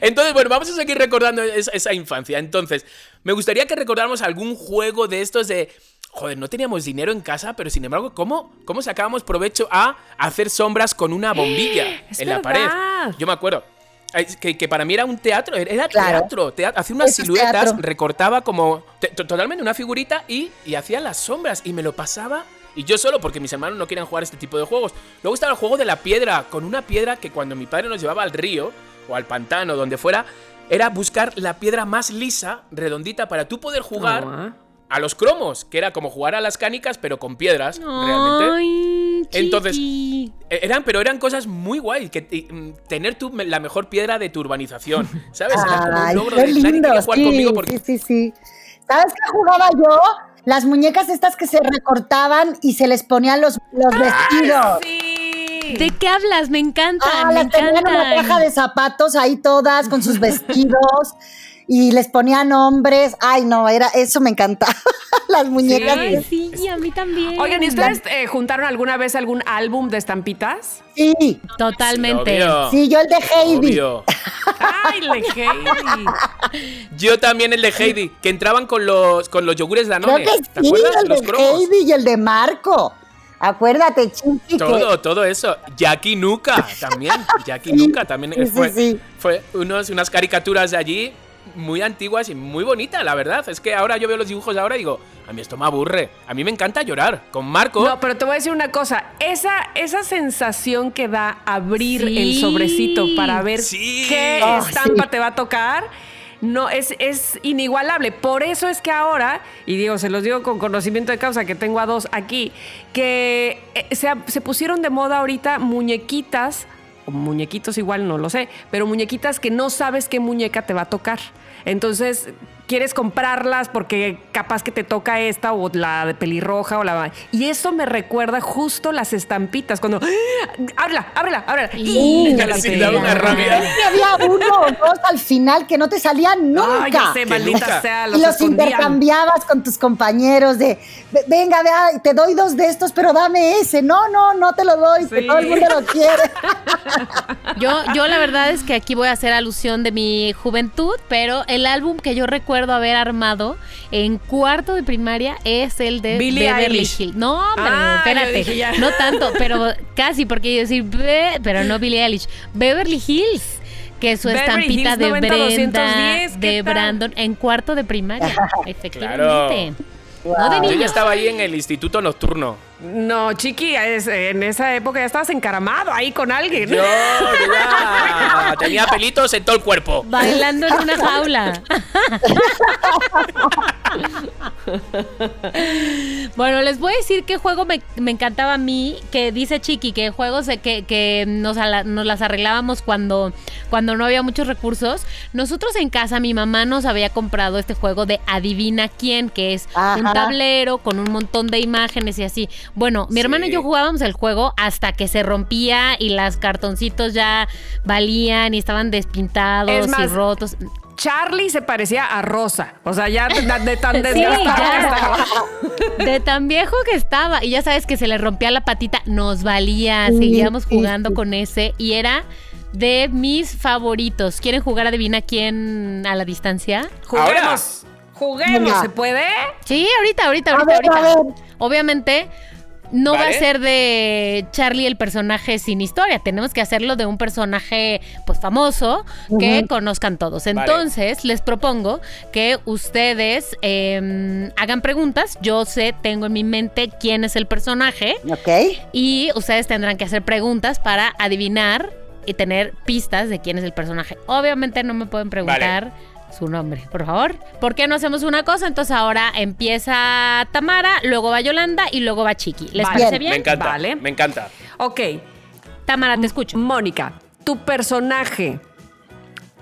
S3: Entonces, bueno, vamos a seguir recordando esa, esa infancia. Entonces, me gustaría que recordáramos algún juego de estos de. Joder, no teníamos dinero en casa, pero sin embargo, ¿cómo, cómo sacábamos provecho a hacer sombras con una bombilla en la pared? Yo me acuerdo. Que, que para mí era un teatro, era
S5: Claro.
S3: teatro, tea- hacía unas
S5: Eso
S3: siluetas, recortaba como te- to- totalmente una figurita y, y hacía las sombras y me lo pasaba. Y yo solo, porque mis hermanos no querían jugar este tipo de juegos. Luego estaba el juego de la piedra, con una piedra que cuando mi padre nos llevaba al río o al pantano, donde fuera, era buscar la piedra más lisa, redondita, para tú poder jugar. A los cromos, que era como jugar a las canicas, pero con piedras, realmente.
S4: Ay,
S3: Entonces. Eh, Eran, pero eran cosas muy guay. Que y, mm, tener me- la mejor piedra de tu urbanización. ¿Sabes? Era como un
S5: Ay,
S3: logro
S5: qué
S3: de
S5: lindo.
S3: jugar
S5: sí,
S3: conmigo porque.
S5: sí, sí, sí. ¿Sabes qué jugaba yo? Las muñecas estas que se recortaban y se les ponían los, los vestidos.
S2: Sí.
S4: ¿De qué hablas? Me encantan,
S5: Ah,
S4: me
S5: las tenían en una caja de zapatos ahí todas con sus vestidos y les ponían nombres. Ay, no, era eso me encantaba. Las muñecas.
S4: Ay, sí, a mí también.
S2: Oigan, ¿y ustedes eh, juntaron alguna vez algún álbum de estampitas?
S5: Sí,
S4: Totalmente.
S3: Obvio,
S5: sí, yo el de Heidi.
S3: obvio.
S2: ¡Ay, le Heidi!
S3: Yo también el de Heidi, que entraban con los, con los yogures
S5: Creo
S3: Danone.
S5: que
S3: ¿Te
S5: sí,
S3: acuerdas?
S5: el
S3: Los
S5: de
S3: cromos.
S5: Heidi y el de Marco. Acuérdate, Chiqui, que
S3: Todo, todo eso. Jackie Nuka también. Jackie
S5: Sí,
S3: Nuka también
S5: sí, sí,
S3: fue,
S5: sí.
S3: fue unos, unas caricaturas de allí muy antiguas y muy bonitas, la verdad. Es que ahora yo veo los dibujos ahora y digo, a mí esto me aburre. A mí me encanta llorar. Con Marco.
S2: No, pero te voy a decir una cosa. Esa, esa sensación que da abrir
S4: Sí.
S2: el sobrecito para ver
S3: Sí.
S2: qué estampa
S5: sí.
S2: te va a tocar no es, es inigualable. Por eso es que ahora, y digo, se los digo con conocimiento de causa, que tengo a dos aquí, que eh, se, se pusieron de moda ahorita muñequitas, muñequitos igual, no lo sé, pero muñequitas que no sabes qué muñeca te va a tocar. Entonces, quieres comprarlas porque capaz que te toca esta o la de pelirroja o la... Y eso me recuerda justo las estampitas, cuando... ¡Ah! ¡Ábrela, ábrela, ábrela!
S4: Y-
S2: ya la
S3: Sí, da una rabia.
S5: Y había uno o dos al final que no te salían nunca.
S2: Ay, ya sé, maldita
S3: nunca.
S2: sea,
S5: y
S2: los,
S5: los
S2: escondían.
S5: intercambiabas con tus compañeros de, "Ve- venga, vea, te doy dos de estos, pero dame ese. No, no, no te lo doy, que
S2: Sí.
S5: todo el mundo lo quiere.
S4: Yo, yo la verdad es que aquí voy a hacer alusión de mi juventud, pero el álbum que yo recuerdo haber armado en cuarto de primaria es el de
S2: Billie
S4: Beverly
S2: Eilish.
S4: Hills. No, hombre,
S2: Ah, yo
S4: espérate. No tanto, pero casi, porque a decir, "Be-", pero no Billie Eilish. Beverly Hills. Que es su
S2: Beverly
S4: estampita
S2: Hills
S4: de
S2: 90,
S4: Brenda,
S2: 210, ¿qué
S4: de? Brandon, en cuarto de primaria. Efectivamente. No de
S3: Yo ya estaba ahí en el instituto nocturno.
S2: No, chiqui, es- en esa época ya estabas encaramado ahí con alguien.
S3: Yo ya tenía pelitos en todo el cuerpo.
S4: Bailando en una jaula. bueno, les voy a decir qué juego me, me encantaba a mí, que dice Chiqui, que juegos que, que nos, ala- nos las arreglábamos cuando, cuando no había muchos recursos. Nosotros en casa, mi mamá nos había comprado este juego de Adivina quién, que es un tablero con un montón de imágenes y así. Bueno, mi
S3: Sí.
S4: hermana y yo jugábamos el juego hasta que se rompía y las cartoncitos ya valían y estaban despintados
S2: Es
S4: y rotos.
S2: Charlie se parecía a Rosa. O sea, ya de, de tan
S4: Sí,
S2: desgastado que
S4: ya.
S2: estaba.
S4: De tan viejo que estaba. Y ya sabes que se le rompía la patita, nos valía.
S5: Sí,
S4: Seguíamos
S5: sí,
S4: jugando
S5: sí.
S4: con ese. Y era de mis favoritos. ¿Quieren jugar adivina quién a la distancia?
S2: Juguemos. Juguemos. ¿se puede?
S4: Sí, ahorita, ahorita, ahorita,
S5: ver,
S4: ahorita. Obviamente. No va a ser de Charlie el personaje sin historia. Tenemos que hacerlo de un personaje pues famoso que conozcan todos.
S3: Vale.
S4: Entonces, les propongo que ustedes eh, hagan preguntas. Yo sé, tengo en mi mente quién es el personaje.
S5: Ok.
S4: Y ustedes tendrán que hacer preguntas para adivinar y tener pistas de quién es el personaje. Obviamente no me pueden preguntar su nombre, por favor. ¿Por qué no hacemos una cosa? Entonces ahora empieza Tamara, luego va Yolanda y luego va Chiqui. ¿Les
S2: Vale.
S4: parece
S5: Bien.
S3: Me encanta.
S2: Vale.
S3: Me encanta.
S2: Ok.
S4: Tamara, te escucho.
S2: Mónica, tu personaje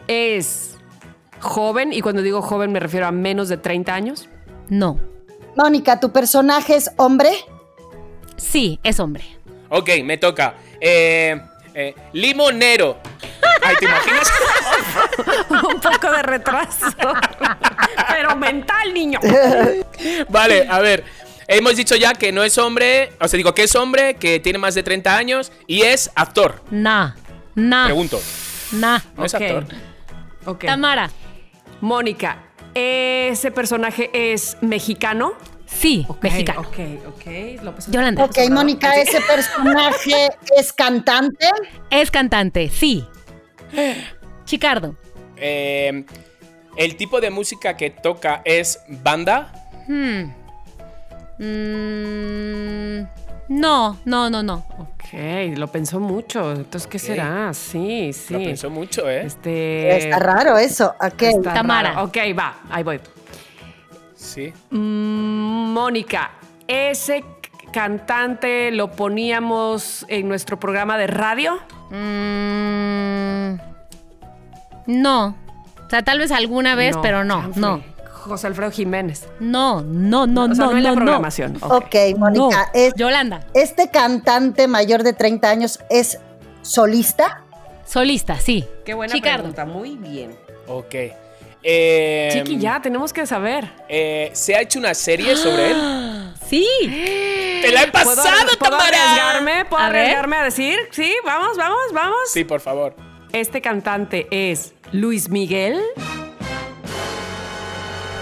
S2: es joven, y cuando digo joven me refiero a menos de 30 años.
S4: No.
S5: Mónica, ¿tu personaje es hombre?
S4: Sí, es hombre.
S3: Ok, me toca. Eh, eh, limonero. Ay, ¿te imaginas?
S2: Un poco de retraso. Pero mental, niño.
S3: Vale, a ver. Hemos dicho ya que no es hombre, o sea, digo que es hombre, que tiene más de 30 años y es actor.
S4: Nah. Nah.
S3: Pregunto.
S4: Nah.
S3: ¿No es actor?
S2: Ok.
S4: Tamara.
S2: Mónica, ¿ese personaje es mexicano?
S4: Sí,
S2: Ok,
S4: mexicano.
S2: Ok, ok. López
S4: Yolanda.
S5: Ok, Mónica, ¿ese personaje es cantante?
S4: Es cantante, sí. Chicardo.
S3: Eh, el tipo de música que toca es banda.
S4: Hmm. Mm, no, no, no, no.
S2: Ok, lo pensó mucho. Entonces, ¿qué será? Sí, sí.
S3: Lo pensó mucho, ¿eh?
S2: Este.
S5: Está raro eso. Ok.
S2: está
S4: Tamara.
S2: raro. Ok, va, ahí voy.
S3: Sí.
S2: Mm, Mónica, ese cantante lo poníamos en nuestro programa de radio.
S4: Mm, no. O sea, tal vez alguna vez, pero no,
S2: chanfle.
S4: no.
S2: José Alfredo Jiménez.
S4: No, no, no,
S2: o sea,
S4: no,
S2: no, en la
S4: no.
S2: programación. Ok.
S5: Ok, Mónica,
S4: No.
S5: ¿es-
S4: Yolanda,
S5: ¿este cantante mayor de 30 años es solista?
S4: solista, sí.
S2: Qué buena
S4: Chicardo.
S2: pregunta, muy bien.
S3: Ok. Eh,
S2: Chiqui, ya, tenemos que saber.
S3: eh, ¿Se ha hecho una serie sobre él?
S4: Sí.
S3: ¡Te la he
S2: ¿Puedo,
S3: pasado,
S2: ¿puedo
S3: Tamara!
S2: arriesgarme? ¿Puedo
S4: A ver.
S2: arriesgarme a decir? Sí, vamos, vamos, vamos.
S3: Sí, por favor.
S2: Este cantante es Luis Miguel.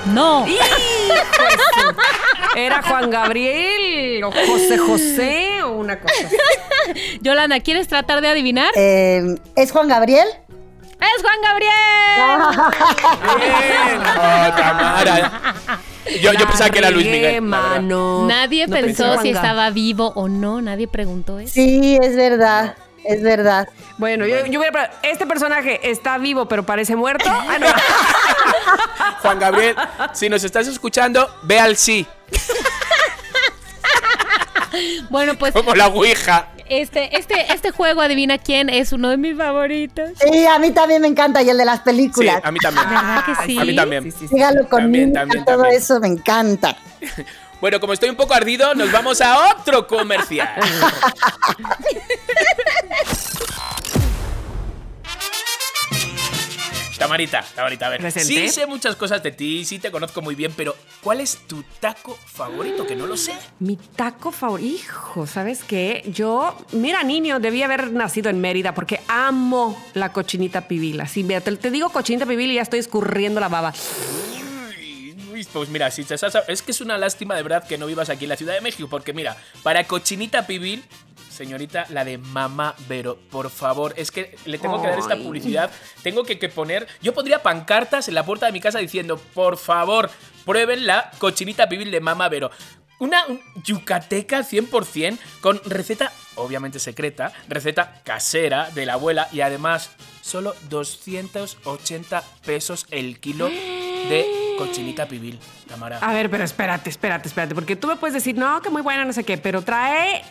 S4: No.
S2: Era Juan Gabriel o José José o una cosa. así.
S4: Yolanda, ¿quieres tratar de adivinar?
S5: Eh, ¿Es Juan Gabriel?
S4: ¡Es Juan Gabriel!
S3: Bien. Oh, Tamara. Yo, yo pensaba que era Luis Miguel.
S2: mano.
S4: Nadie
S2: No
S4: pensó si estaba vivo o no. Nadie preguntó eso.
S5: Sí, es verdad. Es verdad.
S2: Bueno, yo, yo hubiera ¿este personaje está vivo pero parece muerto? Ah, no.
S3: Juan Gabriel, si nos estás escuchando, ve al sí,
S4: Bueno, pues
S3: como la ouija.
S4: Este, este, este juego, adivina quién, es uno de mis favoritos.
S5: Sí, a mí también me encanta y el de las
S3: Sí,
S5: películas.
S3: a mí también.
S4: ¿Verdad que sí?
S3: A mí también.
S2: Sí, sí, sí.
S5: Sígalo con
S3: También, también,
S5: todo
S3: también.
S5: eso me encanta.
S3: Bueno, como estoy un poco ardido, nos vamos a otro comercial. Tamarita, Tamarita, a ver. Sí sé muchas cosas de ti, sí te conozco muy bien, pero ¿cuál es tu taco favorito? Que no lo sé.
S2: Mi taco favorito. Hijo, ¿sabes qué? Yo, mira, niño, debí haber nacido en Mérida porque amo la cochinita pibil. Así, mira, te, te digo cochinita pibil y ya estoy escurriendo la baba.
S3: Pues mira, si te es que es una lástima de verdad que no vivas aquí en la Ciudad de México, porque mira, para cochinita pibil, señorita, la de Mamá Vero, por favor, es que le tengo que dar esta publicidad, tengo que, que poner, yo pondría pancartas en la puerta de mi casa diciendo, por favor, prueben la cochinita pibil de Mamá Vero. Una un- yucateca 100% con receta, obviamente secreta, receta casera de la abuela y además solo 280 pesos el kilo de cochinita pibil, Tamara.
S2: A ver, pero espérate, espérate, espérate, porque tú me puedes decir, no, que muy buena, no sé qué, pero trae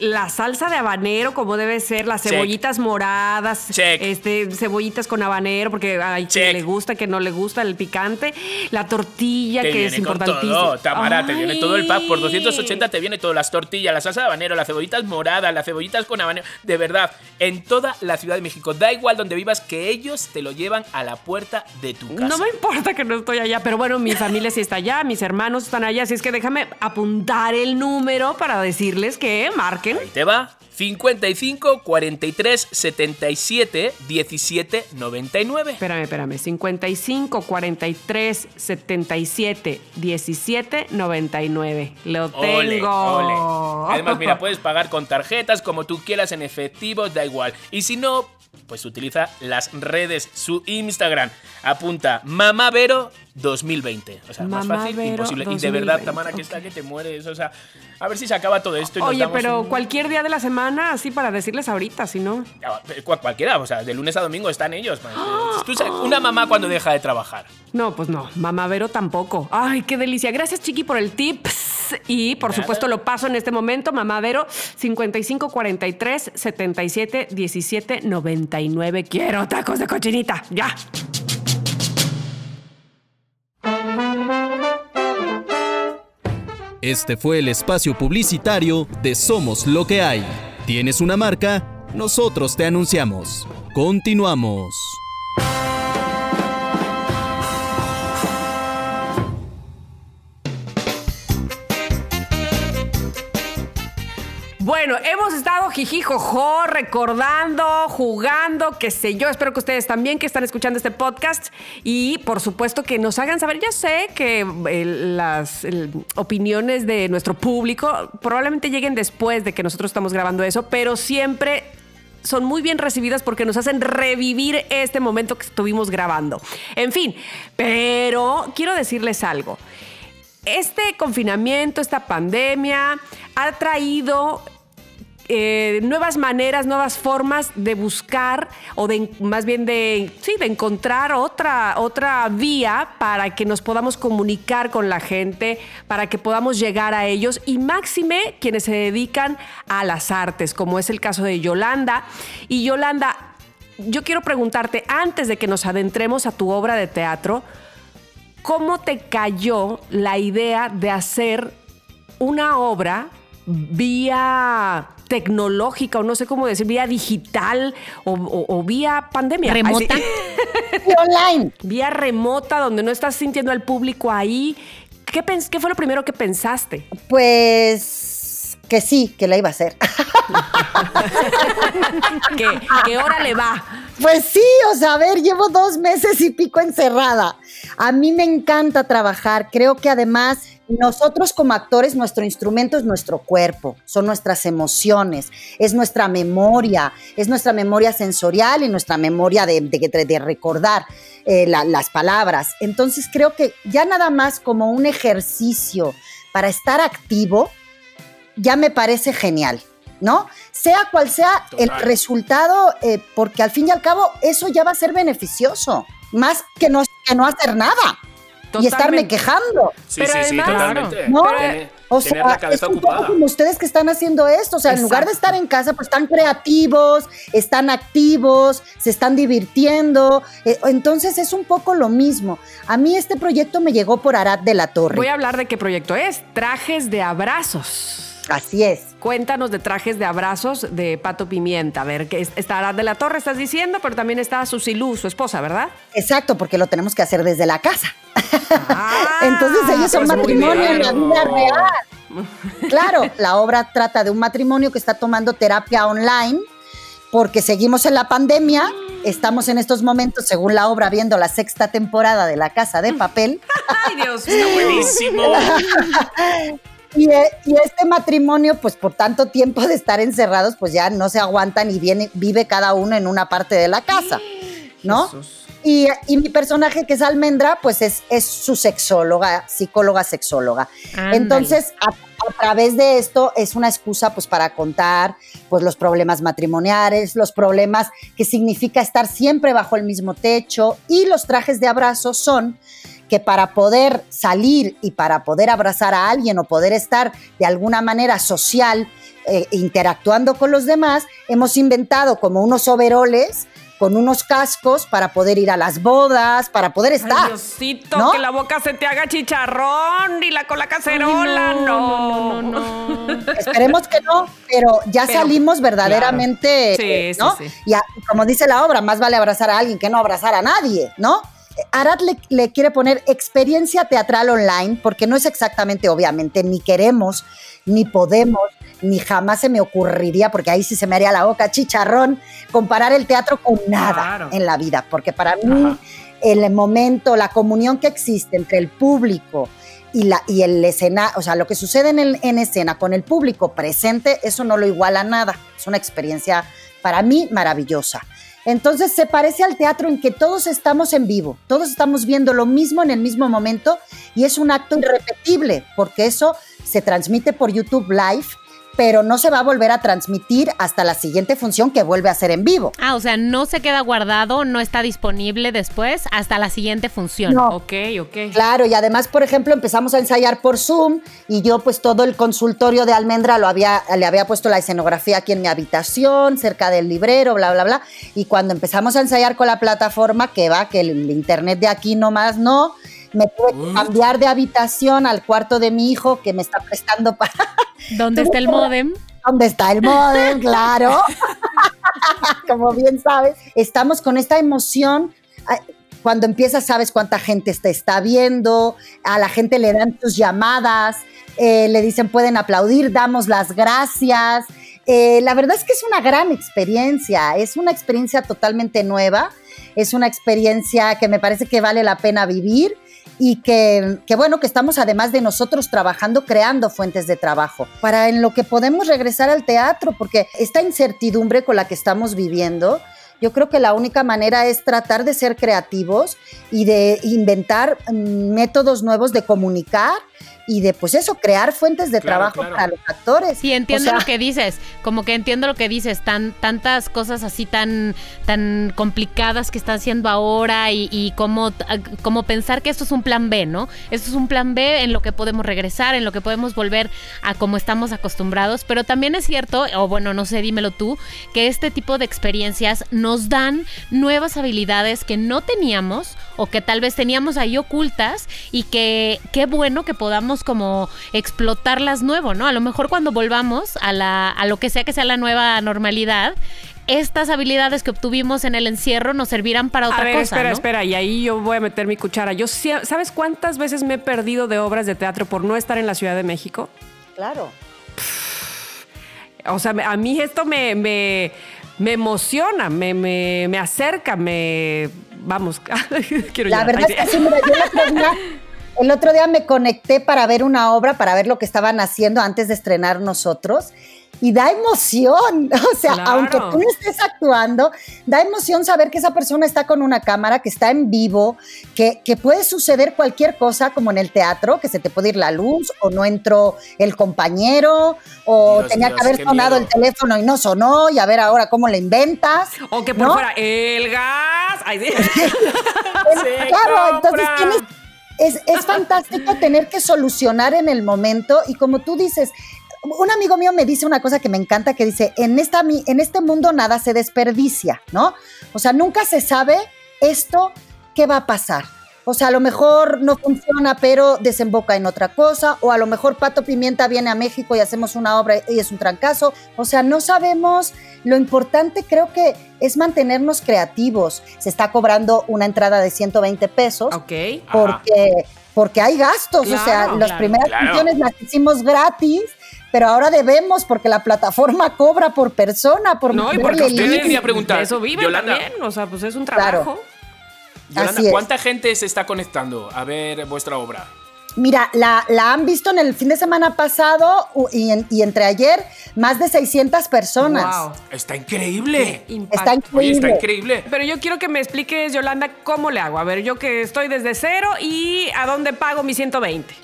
S2: la salsa de habanero como debe ser, las
S3: Check.
S2: cebollitas moradas,
S3: Check.
S2: este, cebollitas con habanero, porque hay quien le gusta, que no le gusta el picante, la tortilla,
S3: Te
S2: que es
S3: viene con
S2: importantísima.
S3: todo, Tamara, te viene todo el pack. Por
S2: Ay.
S3: 280 te viene todo, las tortillas, la salsa de habanero, las cebollitas moradas, las cebollitas con habanero. De verdad, en toda la Ciudad de México, da igual donde vivas, que ellos te lo llevan a la puerta de tu casa.
S2: No me importa que no estoy allá, pero bueno, mi familia sí está allá, mis hermanos están allá, así es que déjame apuntar el número para decirles que marquen.
S3: Ahí te va. 55 43 77 17 99.
S2: Espérame, espérame. 55 43 77 17 99. Lo
S3: Ole,
S2: tengo.
S3: ole. Además, mira, puedes pagar con tarjetas como tú quieras en efectivo, da igual. Y si no, pues utiliza las redes, su Instagram. Apunta Mamavero 2020. O sea, más fácil,
S2: Mamavero
S3: imposible. Y de verdad,
S2: 2020,
S3: Tamara, que está que te mueres. O sea, a ver si se acaba todo esto y nos
S2: Oye,
S3: damos
S2: pero
S3: un-
S2: cualquier día de la semana, así para decirles ahorita, si no.
S3: Cual- Cualquiera, o sea, de lunes a domingo están ellos. man. Tú sabes, una mamá cuando deja de trabajar.
S2: No, pues no. Mamavero tampoco. Ay, qué delicia. Gracias, Chiqui, por el tips. Y por
S3: Nada.
S2: supuesto lo paso en este momento. Mamavero 55 43 77 17 99. Quiero tacos de cochinita. Ya.
S1: Este fue el espacio publicitario de Somos lo que hay. ¿Tienes una marca? Nosotros te anunciamos. Continuamos.
S2: Bueno, hemos estado jijijojo, recordando, jugando, qué sé yo. Espero que ustedes también que están escuchando este podcast y por supuesto que nos hagan saber. Yo sé que las opiniones de nuestro público probablemente lleguen después de que nosotros estamos grabando eso, pero siempre son muy bien recibidas porque nos hacen revivir este momento que estuvimos grabando. En fin, pero quiero decirles algo. Este confinamiento, esta pandemia ha traído eh, nuevas maneras, nuevas formas de buscar o de más bien de sí, de encontrar otra otra vía para que nos podamos comunicar con la gente, para que podamos llegar a ellos y máxime quienes se dedican a las artes, como es el caso de Yolanda. Y Yolanda, yo quiero preguntarte antes de que nos adentremos a tu obra de teatro, ¿cómo te cayó la idea de hacer una obra vía tecnológica o no sé cómo decir, vía digital o, o- o vía pandemia?
S4: ¿Remota?
S5: online.
S2: vía remota, donde no estás sintiendo al público ahí. ¿Qué, pens- qué fue lo primero que pensaste?
S5: Pues que sí, que la iba a hacer.
S2: ¿Qué, qué hora le va?
S5: Pues sí, o sea, a ver, llevo dos meses y pico encerrada. A mí me encanta trabajar. Creo que además nosotros como actores, nuestro instrumento es nuestro cuerpo, son nuestras emociones, es nuestra memoria, es nuestra memoria sensorial y nuestra memoria de, de- recordar eh, la- las palabras. Entonces creo que ya nada más como un ejercicio para estar activo, ya me parece genial. ¿No? Sea cual sea el resultado, eh, porque al fin y al cabo eso ya va a ser beneficioso, más que no, que no hacer nada y estarme quejando.
S3: Sí,
S2: Pero
S3: sí, sí,
S2: además-
S3: totalmente.
S5: No, o sea,
S3: la
S5: es un poco como ustedes que están haciendo esto. O sea, en lugar de estar en casa, pues están creativos, están activos, se están divirtiendo. Eh, entonces es un poco lo mismo. A mí este proyecto me llegó por Arad de la Torre.
S2: Voy a hablar de qué proyecto es. Trajes de abrazos.
S5: Así es.
S2: Cuéntanos de trajes de abrazos de Pato Pimienta. A ver, que es- está Arad de la Torre, estás diciendo, pero también está Susilú, su esposa, ¿verdad?
S5: Exacto, porque lo tenemos que hacer desde la casa.
S2: Ah,
S5: Entonces ellos son
S3: pues
S5: matrimonio en la vida real. Claro, la obra trata de un matrimonio que está tomando terapia online porque seguimos en la pandemia. Estamos en estos momentos, según la obra, viendo la sexta temporada de La Casa de Papel.
S2: Ay, Dios mío.
S3: Buenísimo.
S5: Y, eh, y este matrimonio, pues por tanto tiempo de estar encerrados, pues ya no se aguantan y viene, vive cada uno en una parte de la casa, ¿no?
S2: Jesús.
S5: Y, y mi personaje, que es Almendra, pues es, es su sexóloga, psicóloga sexóloga. Entonces, a, a través de esto es una excusa pues para contar pues los problemas matrimoniales, los problemas que significa estar siempre bajo el mismo techo y los trajes de abrazo son que para poder salir y para poder abrazar a alguien o poder estar de alguna manera social eh, interactuando con los demás, hemos inventado como unos overoles con unos cascos para poder ir a las bodas, para poder
S2: Ay,
S5: estar.
S2: Diosito,
S5: ¿no?
S2: que la boca se te haga chicharrón y la con la cacerola,
S4: Ay,
S2: no.
S4: no, no, no.
S5: Esperemos que no, pero ya
S2: Pero,
S5: salimos verdaderamente,
S2: claro. Sí,
S5: ¿no?
S2: sí, sí.
S5: Y a- como dice la obra, más vale abrazar a alguien que no abrazar a nadie, ¿no? Arad le, le quiere poner experiencia teatral online, porque no es exactamente, obviamente, ni queremos, ni podemos, ni jamás se me ocurriría, porque ahí sí se me haría la boca chicharrón, comparar el teatro con nada
S2: Claro.
S5: en la vida, porque para mí el momento, la comunión que existe entre el público y, la, y el escena, o sea, lo que sucede en, el- en escena con el público presente, eso no lo iguala a nada. Es una experiencia para mí maravillosa. Entonces se parece al teatro en que todos estamos en vivo, todos estamos viendo lo mismo en el mismo momento y es un acto irrepetible porque eso se transmite por YouTube Live, pero no se va a volver a transmitir hasta la siguiente función que vuelve a ser en vivo.
S4: Ah, o sea, no se queda guardado, no está disponible después hasta la siguiente función.
S5: No.
S2: Ok, ok.
S5: Claro, y además, por ejemplo, empezamos a ensayar por Zoom y yo pues todo el consultorio de Almendra lo había, le había puesto la escenografía aquí en mi habitación, cerca del librero, bla, bla, bla. Y cuando empezamos a ensayar con la plataforma, que va, que el, el internet de aquí nomás no, me tuve que cambiar de habitación al cuarto de mi hijo que me está prestando para...
S4: ¿Dónde está el modem?
S5: ¿Dónde está el modem? Claro. Como bien sabes, estamos con esta emoción. Cuando empiezas, sabes cuánta gente te está viendo, a la gente le dan tus llamadas, eh, le dicen pueden aplaudir, damos las gracias. Eh, la verdad es que es una gran experiencia, es una experiencia totalmente nueva, es una experiencia que me parece que vale la pena vivir y que, que, bueno, que estamos además de nosotros trabajando, creando fuentes de trabajo para en lo que podemos regresar al teatro, porque esta incertidumbre con la que estamos viviendo, yo creo que la única manera es tratar de ser creativos y de inventar mm, métodos nuevos de comunicar y de, pues eso, crear fuentes de
S3: Claro,
S5: trabajo
S3: claro.
S5: para los actores.
S4: Sí, entiendo
S5: O sea,
S4: lo que dices, como que entiendo lo que dices, tan, tantas cosas así tan, tan complicadas que está haciendo ahora y, y como, como pensar que esto es un plan B, ¿no? Esto es un plan B en lo que podemos regresar, en lo que podemos volver a como estamos acostumbrados, pero también es cierto, o bueno, no sé, dímelo tú, que este tipo de experiencias nos dan nuevas habilidades que no teníamos o que tal vez teníamos ahí ocultas y que qué bueno que podamos como explotarlas nuevo, ¿no? A lo mejor cuando volvamos a, la, a lo que sea que sea la nueva normalidad, estas habilidades que obtuvimos en el encierro nos servirán para otra
S2: a ver,
S4: cosa,
S2: espera,
S4: ¿no?
S2: espera, y ahí yo voy a meter mi cuchara. Yo ¿Sabes cuántas veces me he perdido de obras de teatro por no estar en la Ciudad de México?
S5: Claro.
S2: O sea, a mí esto me, me, me emociona, me, me, me acerca, me... Vamos, quiero
S5: La
S2: llorar.
S5: verdad
S2: Ay,
S5: es que sí, mira, yo el otro día, el otro día me conecté para ver una obra, para ver lo que estaban haciendo antes de estrenar nosotros. Y da emoción, o sea,
S2: Claro.
S5: aunque tú no estés actuando, da emoción saber que esa persona está con una cámara, que está en vivo, que, que puede suceder cualquier cosa, como en el teatro, que se te puede ir la luz, o no entró el compañero, o
S3: Dios,
S5: tenía
S3: Dios,
S5: que haber sonado
S3: miedo.
S5: el teléfono y no sonó, y a ver ahora cómo le inventas.
S2: O que por
S5: ¿no?
S2: fuera, el gas. Ay, sí.
S5: Claro, entonces tienes, es, es fantástico tener que solucionar en el momento y como tú dices, un amigo mío me dice una cosa que me encanta, que dice, en, esta, en este mundo nada se desperdicia, ¿no? O sea, nunca se sabe esto, qué va a pasar. O sea, a lo mejor no funciona, pero desemboca en otra cosa. O a lo mejor Pato Pimienta viene a México y hacemos una obra y es un trancazo. O sea, no sabemos. Lo importante creo que es mantenernos creativos. Se está cobrando una entrada de 120 pesos
S2: Ok.
S5: porque, porque hay gastos. o sea, las
S2: claro.
S5: primeras
S3: Claro.
S5: funciones las hicimos gratis. Pero ahora debemos porque la plataforma cobra por persona, por
S2: No, y porque
S3: le quería preguntar,
S2: eso viven
S3: Yolanda.
S2: también. O sea, pues es un
S5: Claro.
S2: trabajo.
S3: Yolanda,
S5: Así es.
S3: ¿cuánta gente se está conectando a ver vuestra obra?
S5: Mira, la, la han visto en el fin de semana pasado y, en- y entre ayer más de 600 personas.
S2: Wow.
S3: Está increíble.
S5: Está
S2: Impacto.
S3: Oye, está
S5: increíble.
S3: increíble.
S2: Pero yo quiero que me expliques, Yolanda, cómo le hago. A ver, yo que estoy desde cero y a dónde pago mi 120.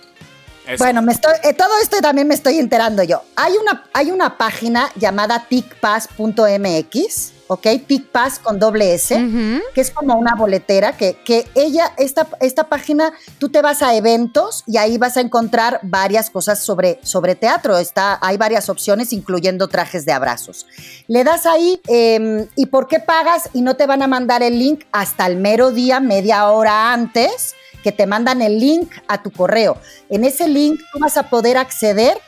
S3: Eso.
S5: Bueno, me estoy, eh, todo esto también me estoy enterando yo. Hay una, hay una página llamada ticpass.mx, ¿ok? Ticpass con doble S, que es como una boletera, que, que ella, esta, esta página, tú te vas a eventos y ahí vas a encontrar varias cosas sobre, sobre teatro. Está, hay varias opciones, incluyendo trajes de abrazos. Le das ahí em, y por qué pagas y no te van a mandar el link hasta el mero día, media hora antes, que te mandan el link a tu correo. En ese link tú vas a poder acceder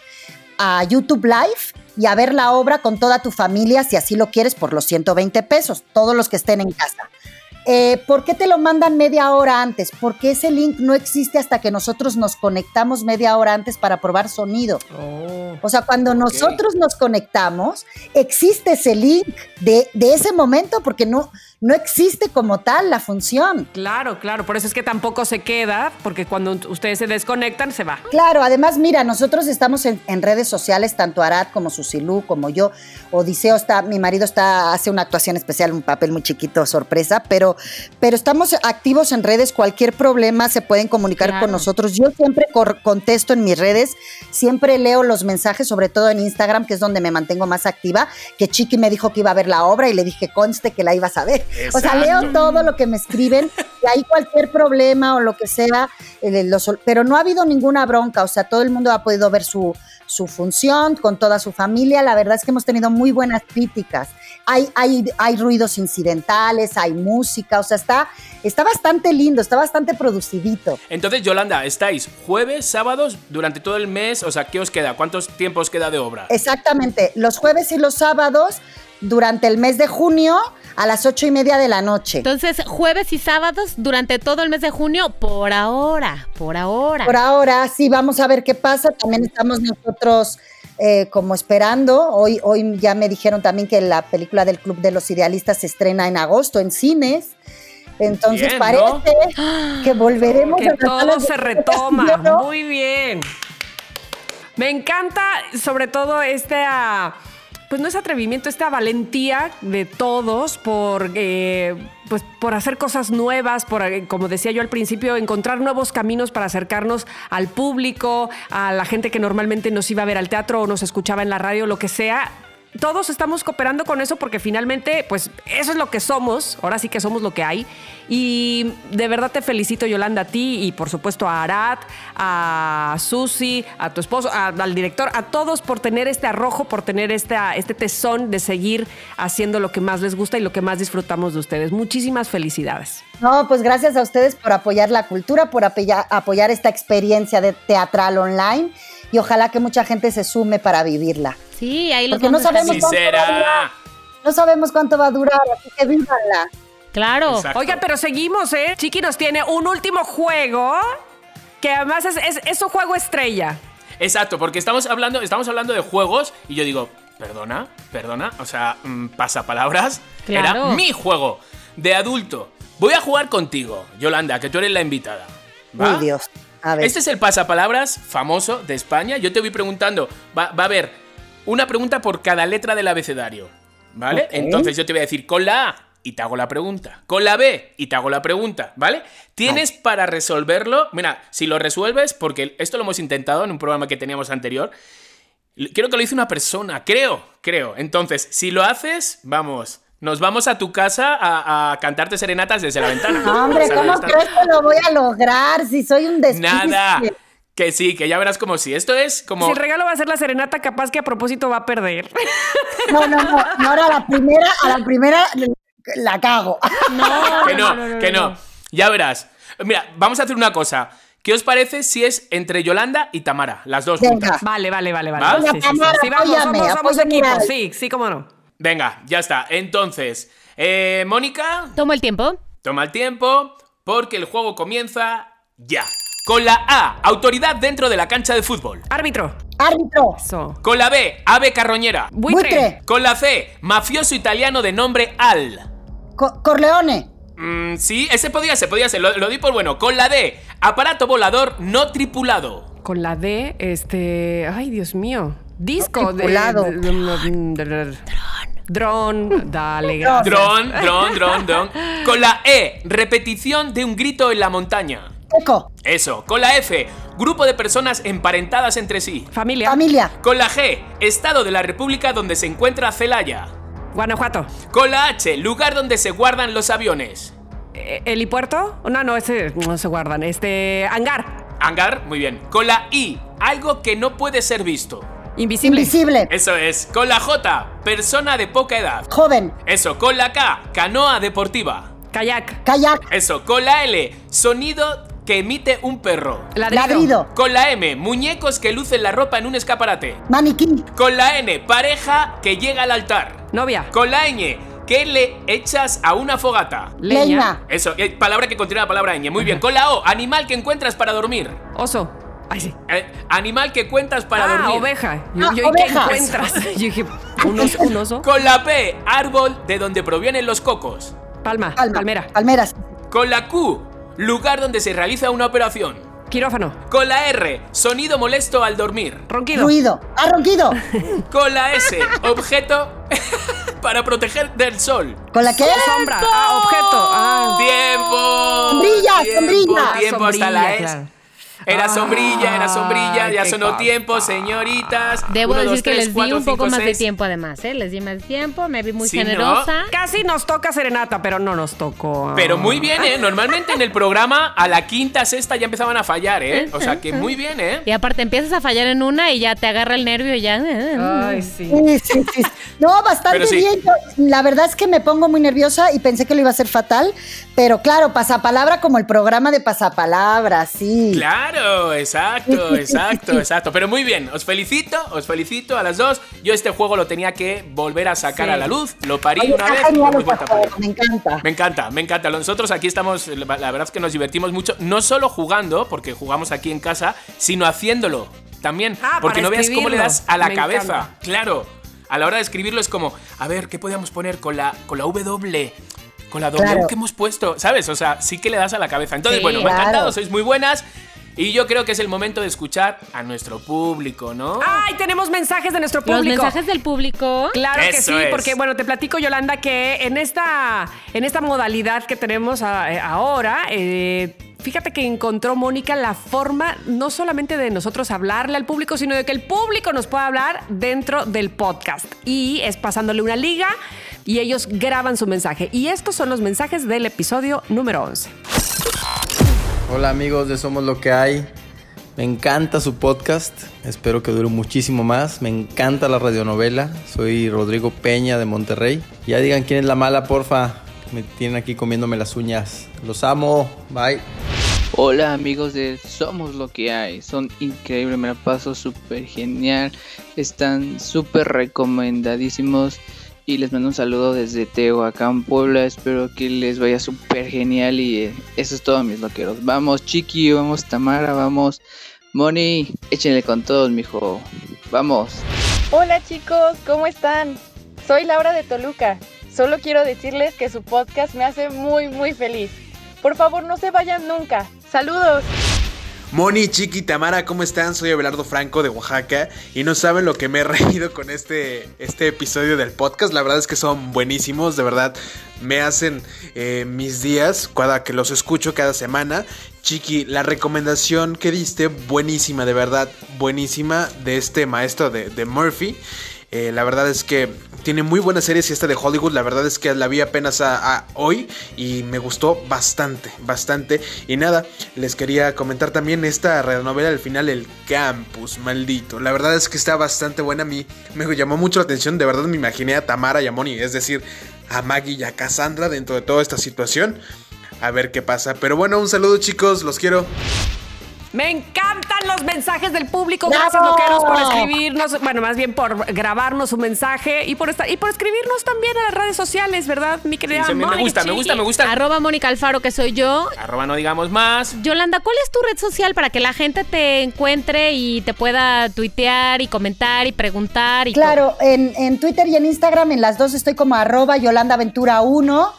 S5: a YouTube Live y a ver la obra con toda tu familia, si así lo quieres, por los 120 pesos, todos los que estén en casa. Eh, ¿Por qué te lo mandan media hora antes? Porque ese link no existe hasta que nosotros nos conectamos media hora antes para probar sonido. O sea, cuando nosotros nos conectamos, existe ese link de, de ese momento porque no, no existe como tal la función.
S2: Claro, claro. Por eso es que tampoco se queda, porque cuando ustedes se desconectan, se va.
S5: Claro, además, mira, nosotros estamos en, en redes sociales, tanto Arad como Susilú, como yo. Odiseo está, mi marido está, hace una actuación especial, un papel muy chiquito, sorpresa, pero, pero estamos activos en redes. Cualquier problema se pueden comunicar
S4: Claro.
S5: con nosotros. Yo siempre cor- contesto en mis redes, siempre leo los mensajes, sobre todo en Instagram, que es donde me mantengo más activa. Que Chiqui me dijo que iba a ver la obra y le dije, conste que la ibas a ver. O sea, leo todo lo que me escriben y ahí cualquier problema o lo que sea, eh, pero no ha habido ninguna bronca, o sea, todo el mundo ha podido ver su, su función con toda su familia, la verdad es que hemos tenido muy buenas críticas. Hay, hay, hay ruidos incidentales, hay música, o sea, está, está bastante lindo, está bastante producidito.
S3: Entonces, Yolanda, estáis jueves, sábados, durante todo el mes. O sea, ¿qué os queda? ¿Cuántos tiempos queda de obra?
S5: Exactamente, los jueves y los sábados durante el mes de junio a las ocho y media de la noche.
S4: Entonces, jueves y sábados durante todo el mes de junio, por ahora, por ahora.
S5: Por ahora, sí, vamos a ver qué pasa. También estamos nosotros eh, como esperando. Hoy, hoy ya me dijeron también que la película del Club de los Idealistas se estrena en agosto en cines. Entonces
S3: Bien,
S5: parece
S3: ¿no?
S5: que volveremos
S2: Que
S5: a
S2: todo se retoma. Muy bien. Me encanta, sobre todo, este. Pues no es atrevimiento, esta valentía de todos por, eh, pues por hacer cosas nuevas, por, eh, como decía yo al principio, encontrar nuevos caminos para acercarnos al público, a la gente que normalmente nos iba a ver al teatro o nos escuchaba en la radio, lo que sea todos estamos cooperando con eso porque finalmente, pues eso es lo que somos, ahora sí que somos lo que hay. Y de verdad te felicito, Yolanda, a ti y por supuesto a Arat, a Susi, a tu esposo, a- al director, a todos por tener este arrojo, por tener esta, este tesón de seguir haciendo lo que más les gusta y lo que más disfrutamos de ustedes. Muchísimas felicidades.
S5: No, pues gracias a ustedes por apoyar la cultura, por apoyar, apoyar esta experiencia de teatral online y ojalá que mucha gente se sume para vivirla.
S4: Sí, ahí los
S5: Porque no sabemos cuánto va a durar.
S3: será.
S5: No sabemos cuánto va a durar, así que vívanla.
S4: Claro.
S3: Exacto.
S2: Oigan, pero seguimos, ¿eh? Chiqui nos tiene un último juego que además es, es, es su juego estrella.
S3: Exacto, porque estamos hablando, estamos hablando de juegos y yo digo, perdona, perdona, o sea, mm, pasapalabras.
S4: Claro.
S3: Era mi juego de adulto. Voy a jugar contigo, Yolanda, que tú eres la invitada. ¿va?
S5: Uy, Dios. A ver.
S3: Este es el pasapalabras famoso de España. Yo te voy preguntando, va, va a haber una pregunta por cada letra del abecedario. ¿Vale? Entonces yo te voy a decir con la A y te hago la pregunta. Con la B y te hago la pregunta, ¿vale? Tienes para resolverlo. Mira, si lo resuelves, porque esto lo hemos intentado en un programa que teníamos anterior. Creo que lo hizo una persona, creo, creo. Entonces, si lo haces, vamos. Nos vamos a tu casa a, a cantarte serenatas desde la ventana.
S5: No, hombre, ¿cómo crees que lo voy a lograr si soy un despiste?
S3: Nada. Que sí, que ya verás como si. Esto es como.
S2: Si el regalo va a ser la serenata, capaz que a propósito va a perder.
S5: No, no, no. Ahora a la primera, a la primera la cago.
S3: que no, que no. Ya verás. Mira, vamos a hacer una cosa. ¿Qué os parece si es entre Yolanda y Tamara? Las dos
S5: Venga.
S3: juntas.
S2: Vale, vale, vale, vale.
S3: ¿Va?
S2: Sí, sí, sí. Vamos,
S5: apóyame,
S2: somos, somos
S5: apóyame
S2: equipo. Sí, sí, cómo no.
S3: Venga, ya está. Entonces, eh, Mónica,
S4: Tomo el tiempo.
S3: toma el tiempo porque el juego comienza ya. Con la A, autoridad dentro de la cancha de fútbol.
S2: Árbitro.
S5: Árbitro.
S2: Eso.
S3: Con la B, ave carroñera.
S2: Buitre.
S5: Buitre.
S3: Con la C, mafioso italiano de nombre Al.
S5: Co- Corleone.
S3: Mm, sí, ese podía ser, podía ser, lo, lo di por bueno. Con la D, aparato volador no tripulado.
S2: Con la D, este. Ay, Dios mío. Disco de. Dron. Dale, gracias.
S3: Dron, dron, dron, dron. Con la E, repetición de un grito en la montaña.
S5: Eco.
S3: Eso. Con la F, grupo de personas emparentadas entre sí.
S2: Familia.
S5: Familia.
S3: Con la G, estado de la república donde se encuentra Celaya.
S2: Guanajuato.
S3: Con la H, lugar donde se guardan los aviones.
S2: Eh, ¿Helipuerto? No, no, ese no se guardan. Este. Hangar.
S3: Hangar, muy bien. Con la I, algo que no puede ser visto.
S2: Invisible.
S5: Invisible.
S3: Eso es. Con la J, persona de poca edad.
S5: Joven.
S3: Eso. Con la K, canoa deportiva.
S2: Kayak.
S5: Kayak.
S3: Eso. Con la L, sonido que emite un perro.
S2: Ladrido.
S5: Ladrido.
S3: Con la M, muñecos que lucen la ropa en un escaparate.
S5: Maniquí.
S3: Con la N, pareja que llega al altar.
S2: Novia.
S3: Con la ñ, ¿qué le echas a una fogata?
S2: Leña.
S5: Leña.
S3: Eso, eh, palabra que contiene la palabra ñ. Muy bien. Con la O, animal que encuentras para dormir.
S2: Oso. Ay, sí.
S3: Eh, animal que cuentas para
S2: ah,
S3: dormir.
S2: oveja. Yo,
S5: Ah,
S2: yo, ¿y ¿qué
S5: oveja.
S2: encuentras? Yo dije, ¿un oso? ¿Un oso?
S3: Con la P, árbol de donde provienen los cocos.
S2: Palma.
S5: Palma.
S2: Palmera.
S5: Palmeras.
S3: Con la Q, lugar donde se realiza una operación.
S2: Quirófano.
S3: Con la R, sonido molesto al dormir.
S2: Ronquido.
S5: Ruido. Ah, ronquido.
S3: Con la S, objeto para proteger del sol.
S5: ¿Con la qué?
S2: Sombra. Ah, objeto. Ah.
S3: ¡Tiempo!
S5: Sombrilla,
S3: ¡Tiempo!
S5: sombrilla.
S3: Tiempo hasta
S2: Sombrilla,
S3: la S.
S2: claro.
S3: Era sombrilla, era sombrilla,
S2: Ay,
S3: ya sonó
S2: cosa.
S3: tiempo, señoritas.
S4: Debo
S3: Uno,
S4: decir
S3: dos,
S4: que
S3: tres,
S4: les di un poco
S3: cinco,
S4: más de tiempo además, ¿eh? Les di más tiempo, me vi muy generosa.
S2: Casi nos toca serenata, pero no nos tocó.
S3: Pero muy bien, ¿eh? Normalmente en el programa a la quinta, sexta ya empezaban a fallar, ¿eh? O sea que muy bien, ¿eh?
S4: Y aparte empiezas a fallar en una y ya te agarra el nervio y ya. eh,
S2: Ay, sí.
S5: Sí, sí, sí. No, bastante
S3: sí.
S5: bien. Yo, la verdad es que me pongo muy nerviosa y pensé que lo iba a hacer fatal. Pero claro, pasapalabra como el programa de pasapalabra, sí.
S3: Claro, exacto, exacto, exacto. Pero muy bien, os felicito, os felicito a las dos. Yo este juego lo tenía que volver a sacar
S2: Sí.
S3: a la luz. Lo parí
S5: Oye,
S3: una vez.
S5: este me encanta.
S3: Me encanta, me encanta. Nosotros aquí estamos, la verdad es que nos divertimos mucho, no solo jugando, porque jugamos aquí en casa, sino haciéndolo también.
S2: Ah,
S3: porque no veas cómo le das a la
S2: Me
S3: cabeza.
S2: encanta.
S3: Claro. A la hora de escribirlo es como, a ver, ¿qué podíamos poner con la, con la W? Con la W
S5: Claro.
S3: que hemos puesto, ¿sabes? O sea, sí que le das a la cabeza. Entonces,
S4: Sí.
S3: bueno, me ha
S5: Claro.
S3: encantado, sois muy buenas. Y yo creo que es el momento de escuchar a nuestro público, ¿no?
S2: Ay, tenemos mensajes de nuestro
S4: Los
S2: público.
S4: mensajes del público.
S2: Claro que sí,
S3: es.
S2: porque bueno, te platico Yolanda que en esta, en esta modalidad que tenemos a- eh, ahora, eh, fíjate que encontró Mónica la forma no solamente de nosotros hablarle al público, sino de que el público nos pueda hablar dentro del podcast. Y es pasándole una liga y ellos graban su mensaje. Y estos son los mensajes del episodio número 11.
S8: Hola amigos de Somos Lo que hay. Me encanta su podcast. Espero que dure muchísimo más. Me encanta la radionovela. Soy Rodrigo Peña de Monterrey. Ya digan quién es la mala, porfa. Me tienen aquí comiéndome las uñas. Los amo. Bye.
S9: Hola amigos de Somos lo que hay, son increíbles, me la paso súper genial, están súper recomendadísimos y les mando un saludo desde Tehuacán, Puebla, espero que les vaya súper genial y eh, eso es todo mis loqueros. Vamos Chiqui, vamos Tamara, vamos Moni, échenle con todos mijo, vamos.
S10: Hola chicos, ¿cómo están? Soy Laura de Toluca. Solo quiero decirles que su podcast me hace muy muy feliz. Por favor, no se vayan nunca. Saludos.
S11: Moni, Chiqui, Tamara, ¿cómo están? Soy Abelardo Franco de Oaxaca y no saben lo que me he reído con este, este episodio del podcast. La verdad es que son buenísimos, de verdad me hacen eh, mis días cada que los escucho cada semana. Chiqui, la recomendación que diste, buenísima, de verdad, buenísima de este maestro de, de Murphy. Eh, la verdad es que tiene muy buenas series y esta de Hollywood, la verdad es que la vi apenas a, hoy y me gustó bastante, bastante. Y nada, les quería comentar también esta novela al final, El Campus, maldito. La verdad es que está bastante buena a mí, me llamó mucho la atención, de verdad me imaginé a Tamara y a Moni, es decir, a Maggie y a Cassandra dentro de toda esta situación. A ver qué pasa. Pero bueno, un saludo chicos, los quiero.
S2: Me encantan los mensajes del público.
S5: ¡Bravo!
S2: Gracias, loqueros, por escribirnos. Bueno, más bien por grabarnos un mensaje y por estar, y por escribirnos también a las redes sociales, ¿verdad, mi querida
S3: Sí, sí, me gusta, me gusta, me gusta.
S4: Arroba Mónica Alfaro, que soy yo.
S3: Arroba no digamos más.
S4: Yolanda, ¿cuál es tu red social para que la gente te encuentre y te pueda tuitear y comentar y preguntar? Y
S5: Claro, en, en Twitter y en Instagram, en las dos estoy como arroba Yolanda Ventura 1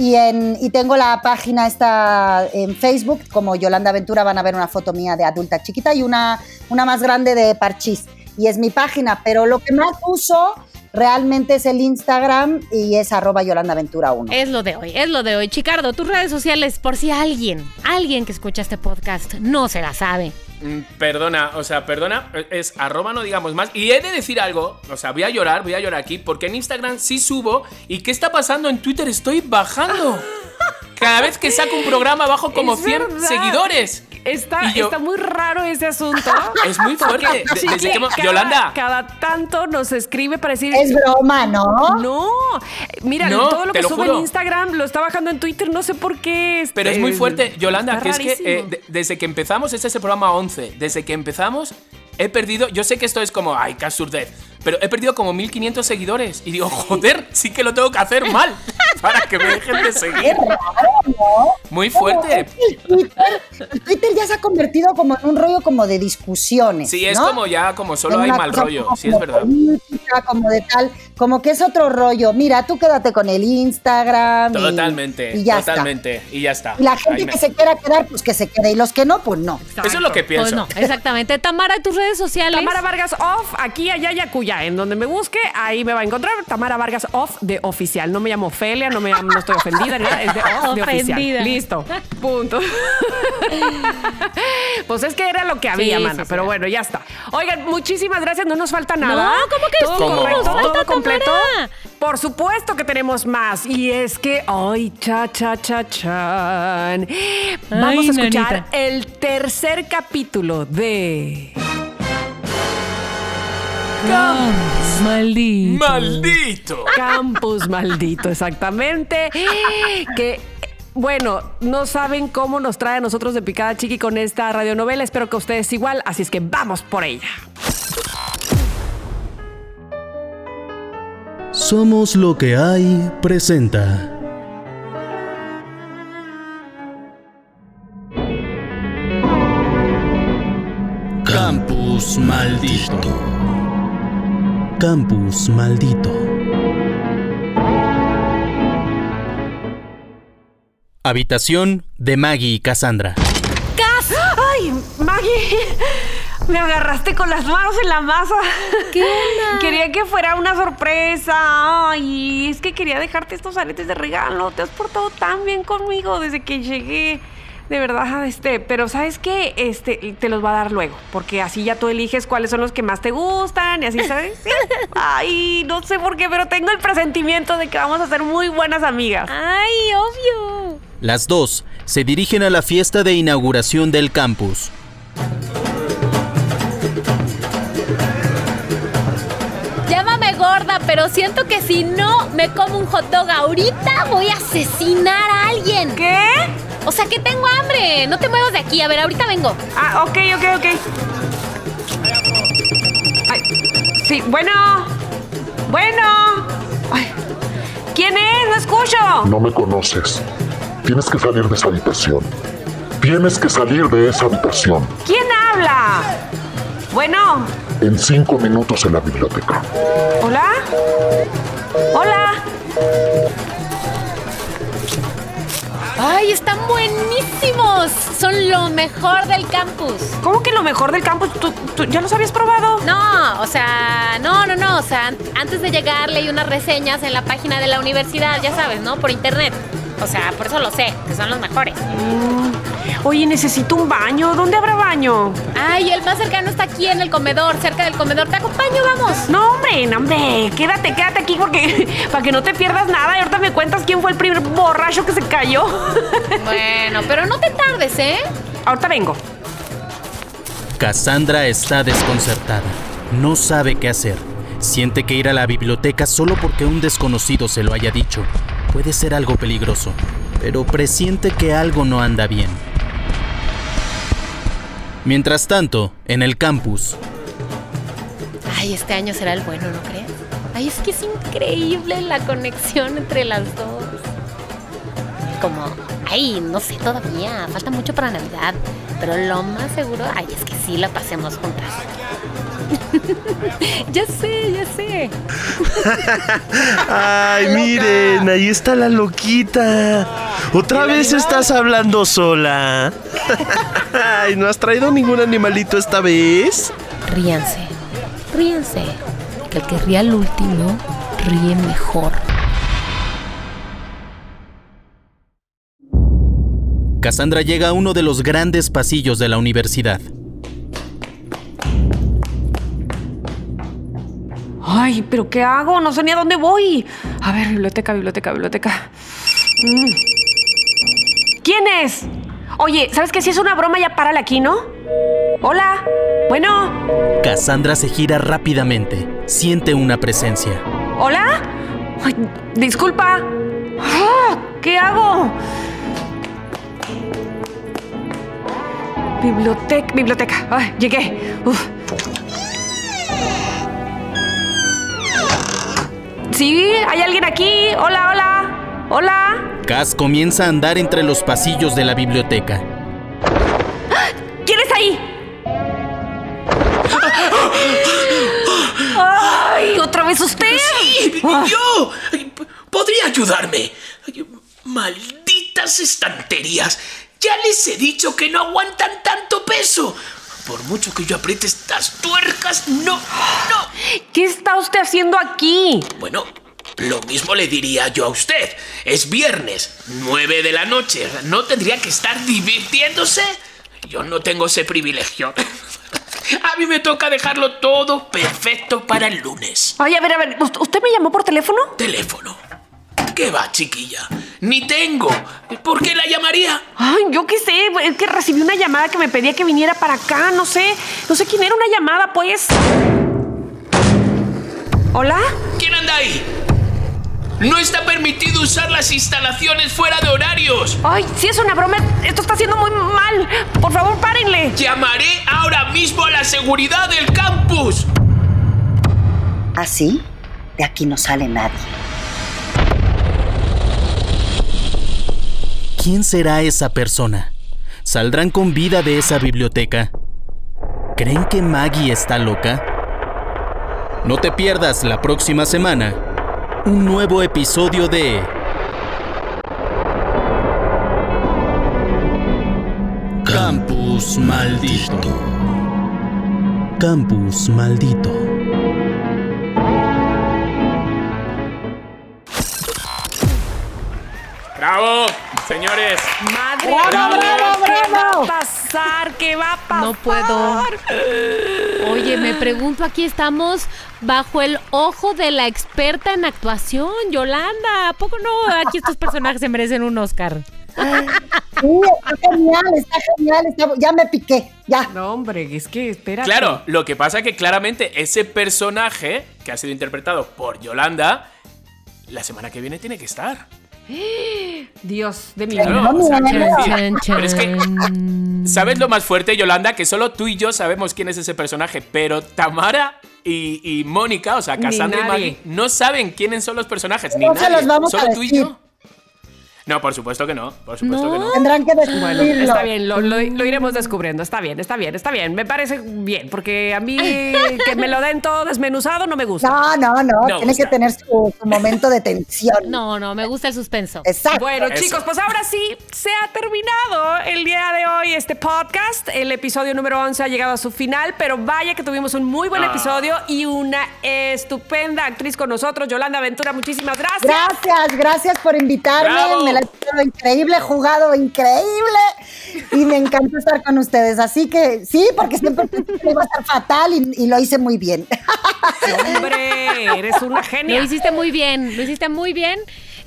S5: y, en, y tengo la página esta en Facebook como Yolanda Ventura, van a ver una foto mía de adulta chiquita y una, una más grande de Parchís. Y es mi página, pero lo que más uso realmente es el Instagram y es arroba Yolanda Ventura 1.
S4: Es lo de hoy, es lo de hoy. Chicardo, tus redes sociales, por si alguien, alguien que escucha este podcast no se la sabe.
S3: Mm, Perdona, o sea, perdona, es arroba no digamos más. Y he de decir algo, o sea, voy a llorar, voy a llorar aquí, porque en Instagram sí subo. ¿Y qué está pasando en Twitter? Estoy bajando. Cada vez que saco un programa bajo como
S2: Es
S3: 100
S2: verdad.
S3: seguidores.
S2: Está,
S3: yo-
S2: está muy raro ese asunto.
S3: Es muy fuerte. De- desde
S2: que cada-
S3: Yolanda.
S2: Cada tanto nos escribe para decir.
S5: Es broma, ¿no?
S2: No, mira,
S3: No,
S2: todo lo que
S3: lo
S2: sube
S3: juro.
S2: en Instagram lo está bajando en Twitter, no sé por qué. este,
S3: Pero es muy fuerte, Yolanda, que es que eh, de- desde que empezamos, este es el programa 11, desde que empezamos he perdido, yo sé que esto es como, ay, qué absurdez, pero he perdido como 1500 seguidores y digo, joder, sí que lo tengo que hacer mal para que me dejen de seguir. Muy fuerte.
S5: Twitter, ya se ha convertido como en un rollo como de discusiones.
S3: Sí, es
S5: ¿no?
S3: como ya, como solo hay mal rollo, sí es verdad.
S5: como de tal, como que es otro rollo. Mira, tú quédate con el Instagram. y-
S3: Totalmente,
S5: y ya está.
S3: totalmente, y ya está.
S5: Y la
S3: Ahí
S5: gente
S3: me-
S5: que se quiera quedar, pues que se quede. Y los que no, pues no.
S3: Eso es lo que
S4: Pues
S3: pienso.
S4: no, exactamente. Tamara, tus redes sociales.
S2: Tamara Vargas Off, aquí, allá y acuya. En donde me busque, ahí me va a encontrar. Tamara Vargas Off de oficial. No me llamo Ofelia, no, me llamo- no estoy ofendida, ni nada, es de Off de oficial.
S4: Ofendida.
S2: Listo. Punto. pues es que era lo que había,
S4: Sí,
S2: mana.
S4: sí, sí.
S2: pero bueno, ya está. Oigan, muchísimas gracias. No nos falta nada.
S4: No, ¿cómo que
S2: ¿Todo
S4: sí?
S2: correcto?
S4: Nos falta,
S2: ¿Todo completo?
S4: Tamara.
S2: Por supuesto que tenemos más. Y es que hoy, cha, cha, cha, chan. Vamos a escuchar
S4: nanita.
S2: el tercer capítulo de.
S4: Maldito.
S3: ¡Maldito!
S2: Campus maldito, exactamente. Que. Bueno, no saben cómo nos trae a nosotros de Picada Chiqui con esta radionovela. Espero que ustedes igual, así es que vamos por ella.
S1: Somos lo que hay presenta. Campus maldito. Campus maldito. Habitación de Maggie y Cassandra.
S2: ¡Ay, Maggie! Me agarraste con las manos en la masa.
S4: ¿Qué onda?
S2: Quería que fuera una sorpresa. Ay, es que quería dejarte estos aretes de regalo. Te has portado tan bien conmigo desde que llegué. De verdad, este, pero ¿sabes qué? Este, te los va a dar luego, porque así ya tú eliges cuáles son los que más te gustan y así, ¿sabes? Sí. Ay, no sé por qué, pero tengo el presentimiento de que vamos a ser muy buenas amigas.
S4: Ay, obvio.
S1: Las dos se dirigen a la fiesta de inauguración del campus.
S4: Gorda, pero siento que si no me como un hot dog ahorita voy a asesinar a alguien.
S2: ¿Qué?
S4: O sea que tengo hambre. No te muevas de aquí. A ver, ahorita vengo.
S2: Ah, ok, ok, ok. Ay, sí, bueno. Bueno. Ay, ¿Quién es? No escucho.
S12: No me conoces. Tienes que salir de esa habitación. Tienes que salir de esa habitación.
S2: ¿Quién habla? Bueno.
S12: En cinco minutos en la biblioteca.
S2: ¿Hola? Hola.
S4: Ay, están buenísimos. son lo mejor del campus.
S2: ¿Cómo que lo mejor del campus? ¿Tú, tú ya los habías probado?
S4: No, o sea, no, no, no. O sea, an- antes de llegar leí unas reseñas en la página de la universidad, ya sabes, ¿no? Por internet. O sea, por eso lo sé, que son los mejores.
S2: Oye, necesito un baño. ¿Dónde habrá baño?
S4: Ay, el más cercano está aquí en el comedor, cerca del comedor. Te acompaño, vamos.
S2: No, hombre, no, hombre. Quédate, quédate aquí porque para que no te pierdas nada. Y ahorita me cuentas quién fue el primer borracho que se cayó.
S4: Bueno, pero no te tardes, ¿eh?
S2: ahorita vengo.
S1: Cassandra está desconcertada. No sabe qué hacer. Siente que ir a la biblioteca solo porque un desconocido se lo haya dicho puede ser algo peligroso, pero presiente que algo no anda bien. Mientras tanto, en el campus,
S4: Ay, este año será el bueno, ¿no crees? Ay, es que es increíble la conexión entre las dos. Como, ay, no sé todavía, falta mucho para Navidad, pero lo más seguro, ay, es que sí la pasemos juntas. ya sé, ya sé.
S13: Ay, miren, ahí está la loquita. ¿Otra vez estás hablando sola? Ay, ¿no has traído ningún animalito esta vez?
S4: Ríanse, ríanse, que el que ríe al último ríe mejor.
S1: Cassandra llega a uno de los grandes pasillos de la universidad.
S2: Ay, pero ¿qué hago? No sé ni a dónde voy. A ver, biblioteca, biblioteca, biblioteca. Mm. ¿Quién es? Oye, ¿sabes qué? Si es una broma, ya párale aquí, ¿no? Hola. Bueno.
S1: Cassandra se gira rápidamente. Siente una presencia.
S2: ¿Hola? Ay, disculpa. Ah, ¿Qué hago? Biblioteca, biblioteca. Ay, llegué. Uf. ¿Sí? ¿Hay alguien aquí? Hola, hola. Hola.
S1: Cass comienza a andar entre los pasillos de la biblioteca.
S2: ¿Quién está ahí? ¡Ay! ¿Otra vez usted?
S3: ¡Sí! ¡Yo! ¿Podría ayudarme? Ay, Malditas estanterías. Ya les he dicho que no aguantan tanto peso. Por mucho que yo apriete estas tuercas, no, no.
S2: ¿Qué está usted haciendo aquí?
S3: Bueno, lo mismo le diría yo a usted. Es viernes, 9 de la noche. ¿No tendría que estar divirtiéndose? Yo no tengo ese privilegio. A mí me toca dejarlo todo perfecto para el lunes.
S2: Ay, a ver, a ver. ¿ust- ¿Usted me llamó por teléfono?
S3: Teléfono. ¿Qué va, chiquilla? Ni tengo. ¿Por qué la llamaría?
S2: Ay, yo qué sé. Es que recibí una llamada que me pedía que viniera para acá. No sé. No sé quién era una llamada, pues. ¿Hola?
S3: ¿Quién anda ahí? No está permitido usar las instalaciones fuera de horarios.
S2: Ay, si es una broma, esto está haciendo muy mal. Por favor, párenle.
S3: Llamaré ahora mismo a la seguridad del campus.
S5: Así, de aquí no sale nadie.
S1: ¿Quién será esa persona? ¿Saldrán con vida de esa biblioteca? ¿Creen que Maggie está loca? No te pierdas la próxima semana un nuevo episodio de Campus Maldito. Campus Maldito.
S3: ¡Bravo, señores!
S2: Madre
S3: ¡Bravo,
S2: mía,
S3: bravo,
S2: ¿qué
S3: bravo!
S2: va a pasar? ¿Qué va a pasar?
S4: No puedo. Oye, me pregunto, aquí estamos bajo el ojo de la experta en actuación, Yolanda. ¿A poco no? Aquí estos personajes se merecen un Oscar.
S5: Sí, está genial, está genial, está- ya me piqué, ya.
S2: No, hombre, es que espera.
S3: Claro, lo que pasa que claramente ese personaje que ha sido interpretado por Yolanda, la semana que viene tiene que estar.
S2: Dios de mi
S3: Claro,
S2: vida.
S3: o sea, pero es que, ¿sabes lo más fuerte, Yolanda? Que solo tú y yo sabemos quién es ese personaje, pero Tamara y, y Mónica, o sea, Cassandra y. Maggie, no saben quiénes son los personajes, ni
S5: No se
S3: nadie,
S5: los vamos a
S3: solo tú y yo. No, por supuesto que no. Por supuesto que no.
S5: Tendrán que
S2: Bueno,
S5: descubrirlo.
S2: está bien, lo, lo- lo iremos descubriendo. Está bien, está bien, está bien. Me parece bien, porque a mí que me lo den todo desmenuzado no me gusta.
S5: No, no, no,
S2: No
S5: tiene
S2: gusta.
S5: que tener su, su momento de tensión.
S4: No, no, me gusta el suspenso.
S5: Exacto.
S2: Bueno,
S5: Eso.
S2: chicos, pues ahora sí se ha terminado el día de hoy este podcast. El episodio número 11 ha llegado a su final, pero vaya que tuvimos un muy buen
S5: Ah.
S2: episodio y una estupenda actriz con nosotros, Yolanda Ventura. Muchísimas gracias.
S5: Gracias, gracias por invitarme.
S2: Bravo.
S5: Me la he pasado increíble, jugado increíble y me encanta estar con ustedes. Así que sí, porque siempre pensé que iba a estar fatal y, y lo hice muy bien.
S2: Hombre, eres una genia.
S4: Lo hiciste muy bien, lo hiciste muy bien.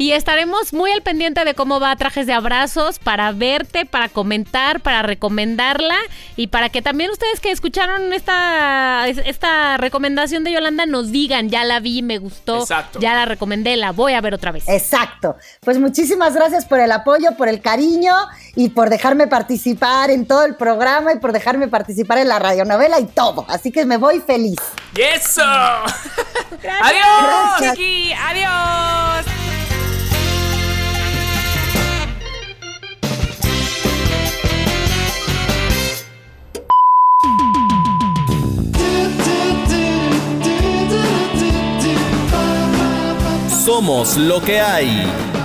S4: Y estaremos muy al pendiente de cómo va Trajes de Abrazos para verte, para comentar, para recomendarla y para que también ustedes que escucharon esta, esta recomendación de Yolanda nos digan, ya la vi, me gustó,
S5: Exacto.
S4: ya la recomendé, la voy a ver otra vez.
S5: Exacto. Pues muchísimas gracias por el apoyo, por el cariño y por dejarme participar en todo el programa y por dejarme participar en la radionovela y todo. Así que me voy feliz.
S3: ¡Y eso!
S2: ¡Adiós,
S5: Gracias.
S2: Chiqui! ¡Adiós!
S1: Somos lo que hay.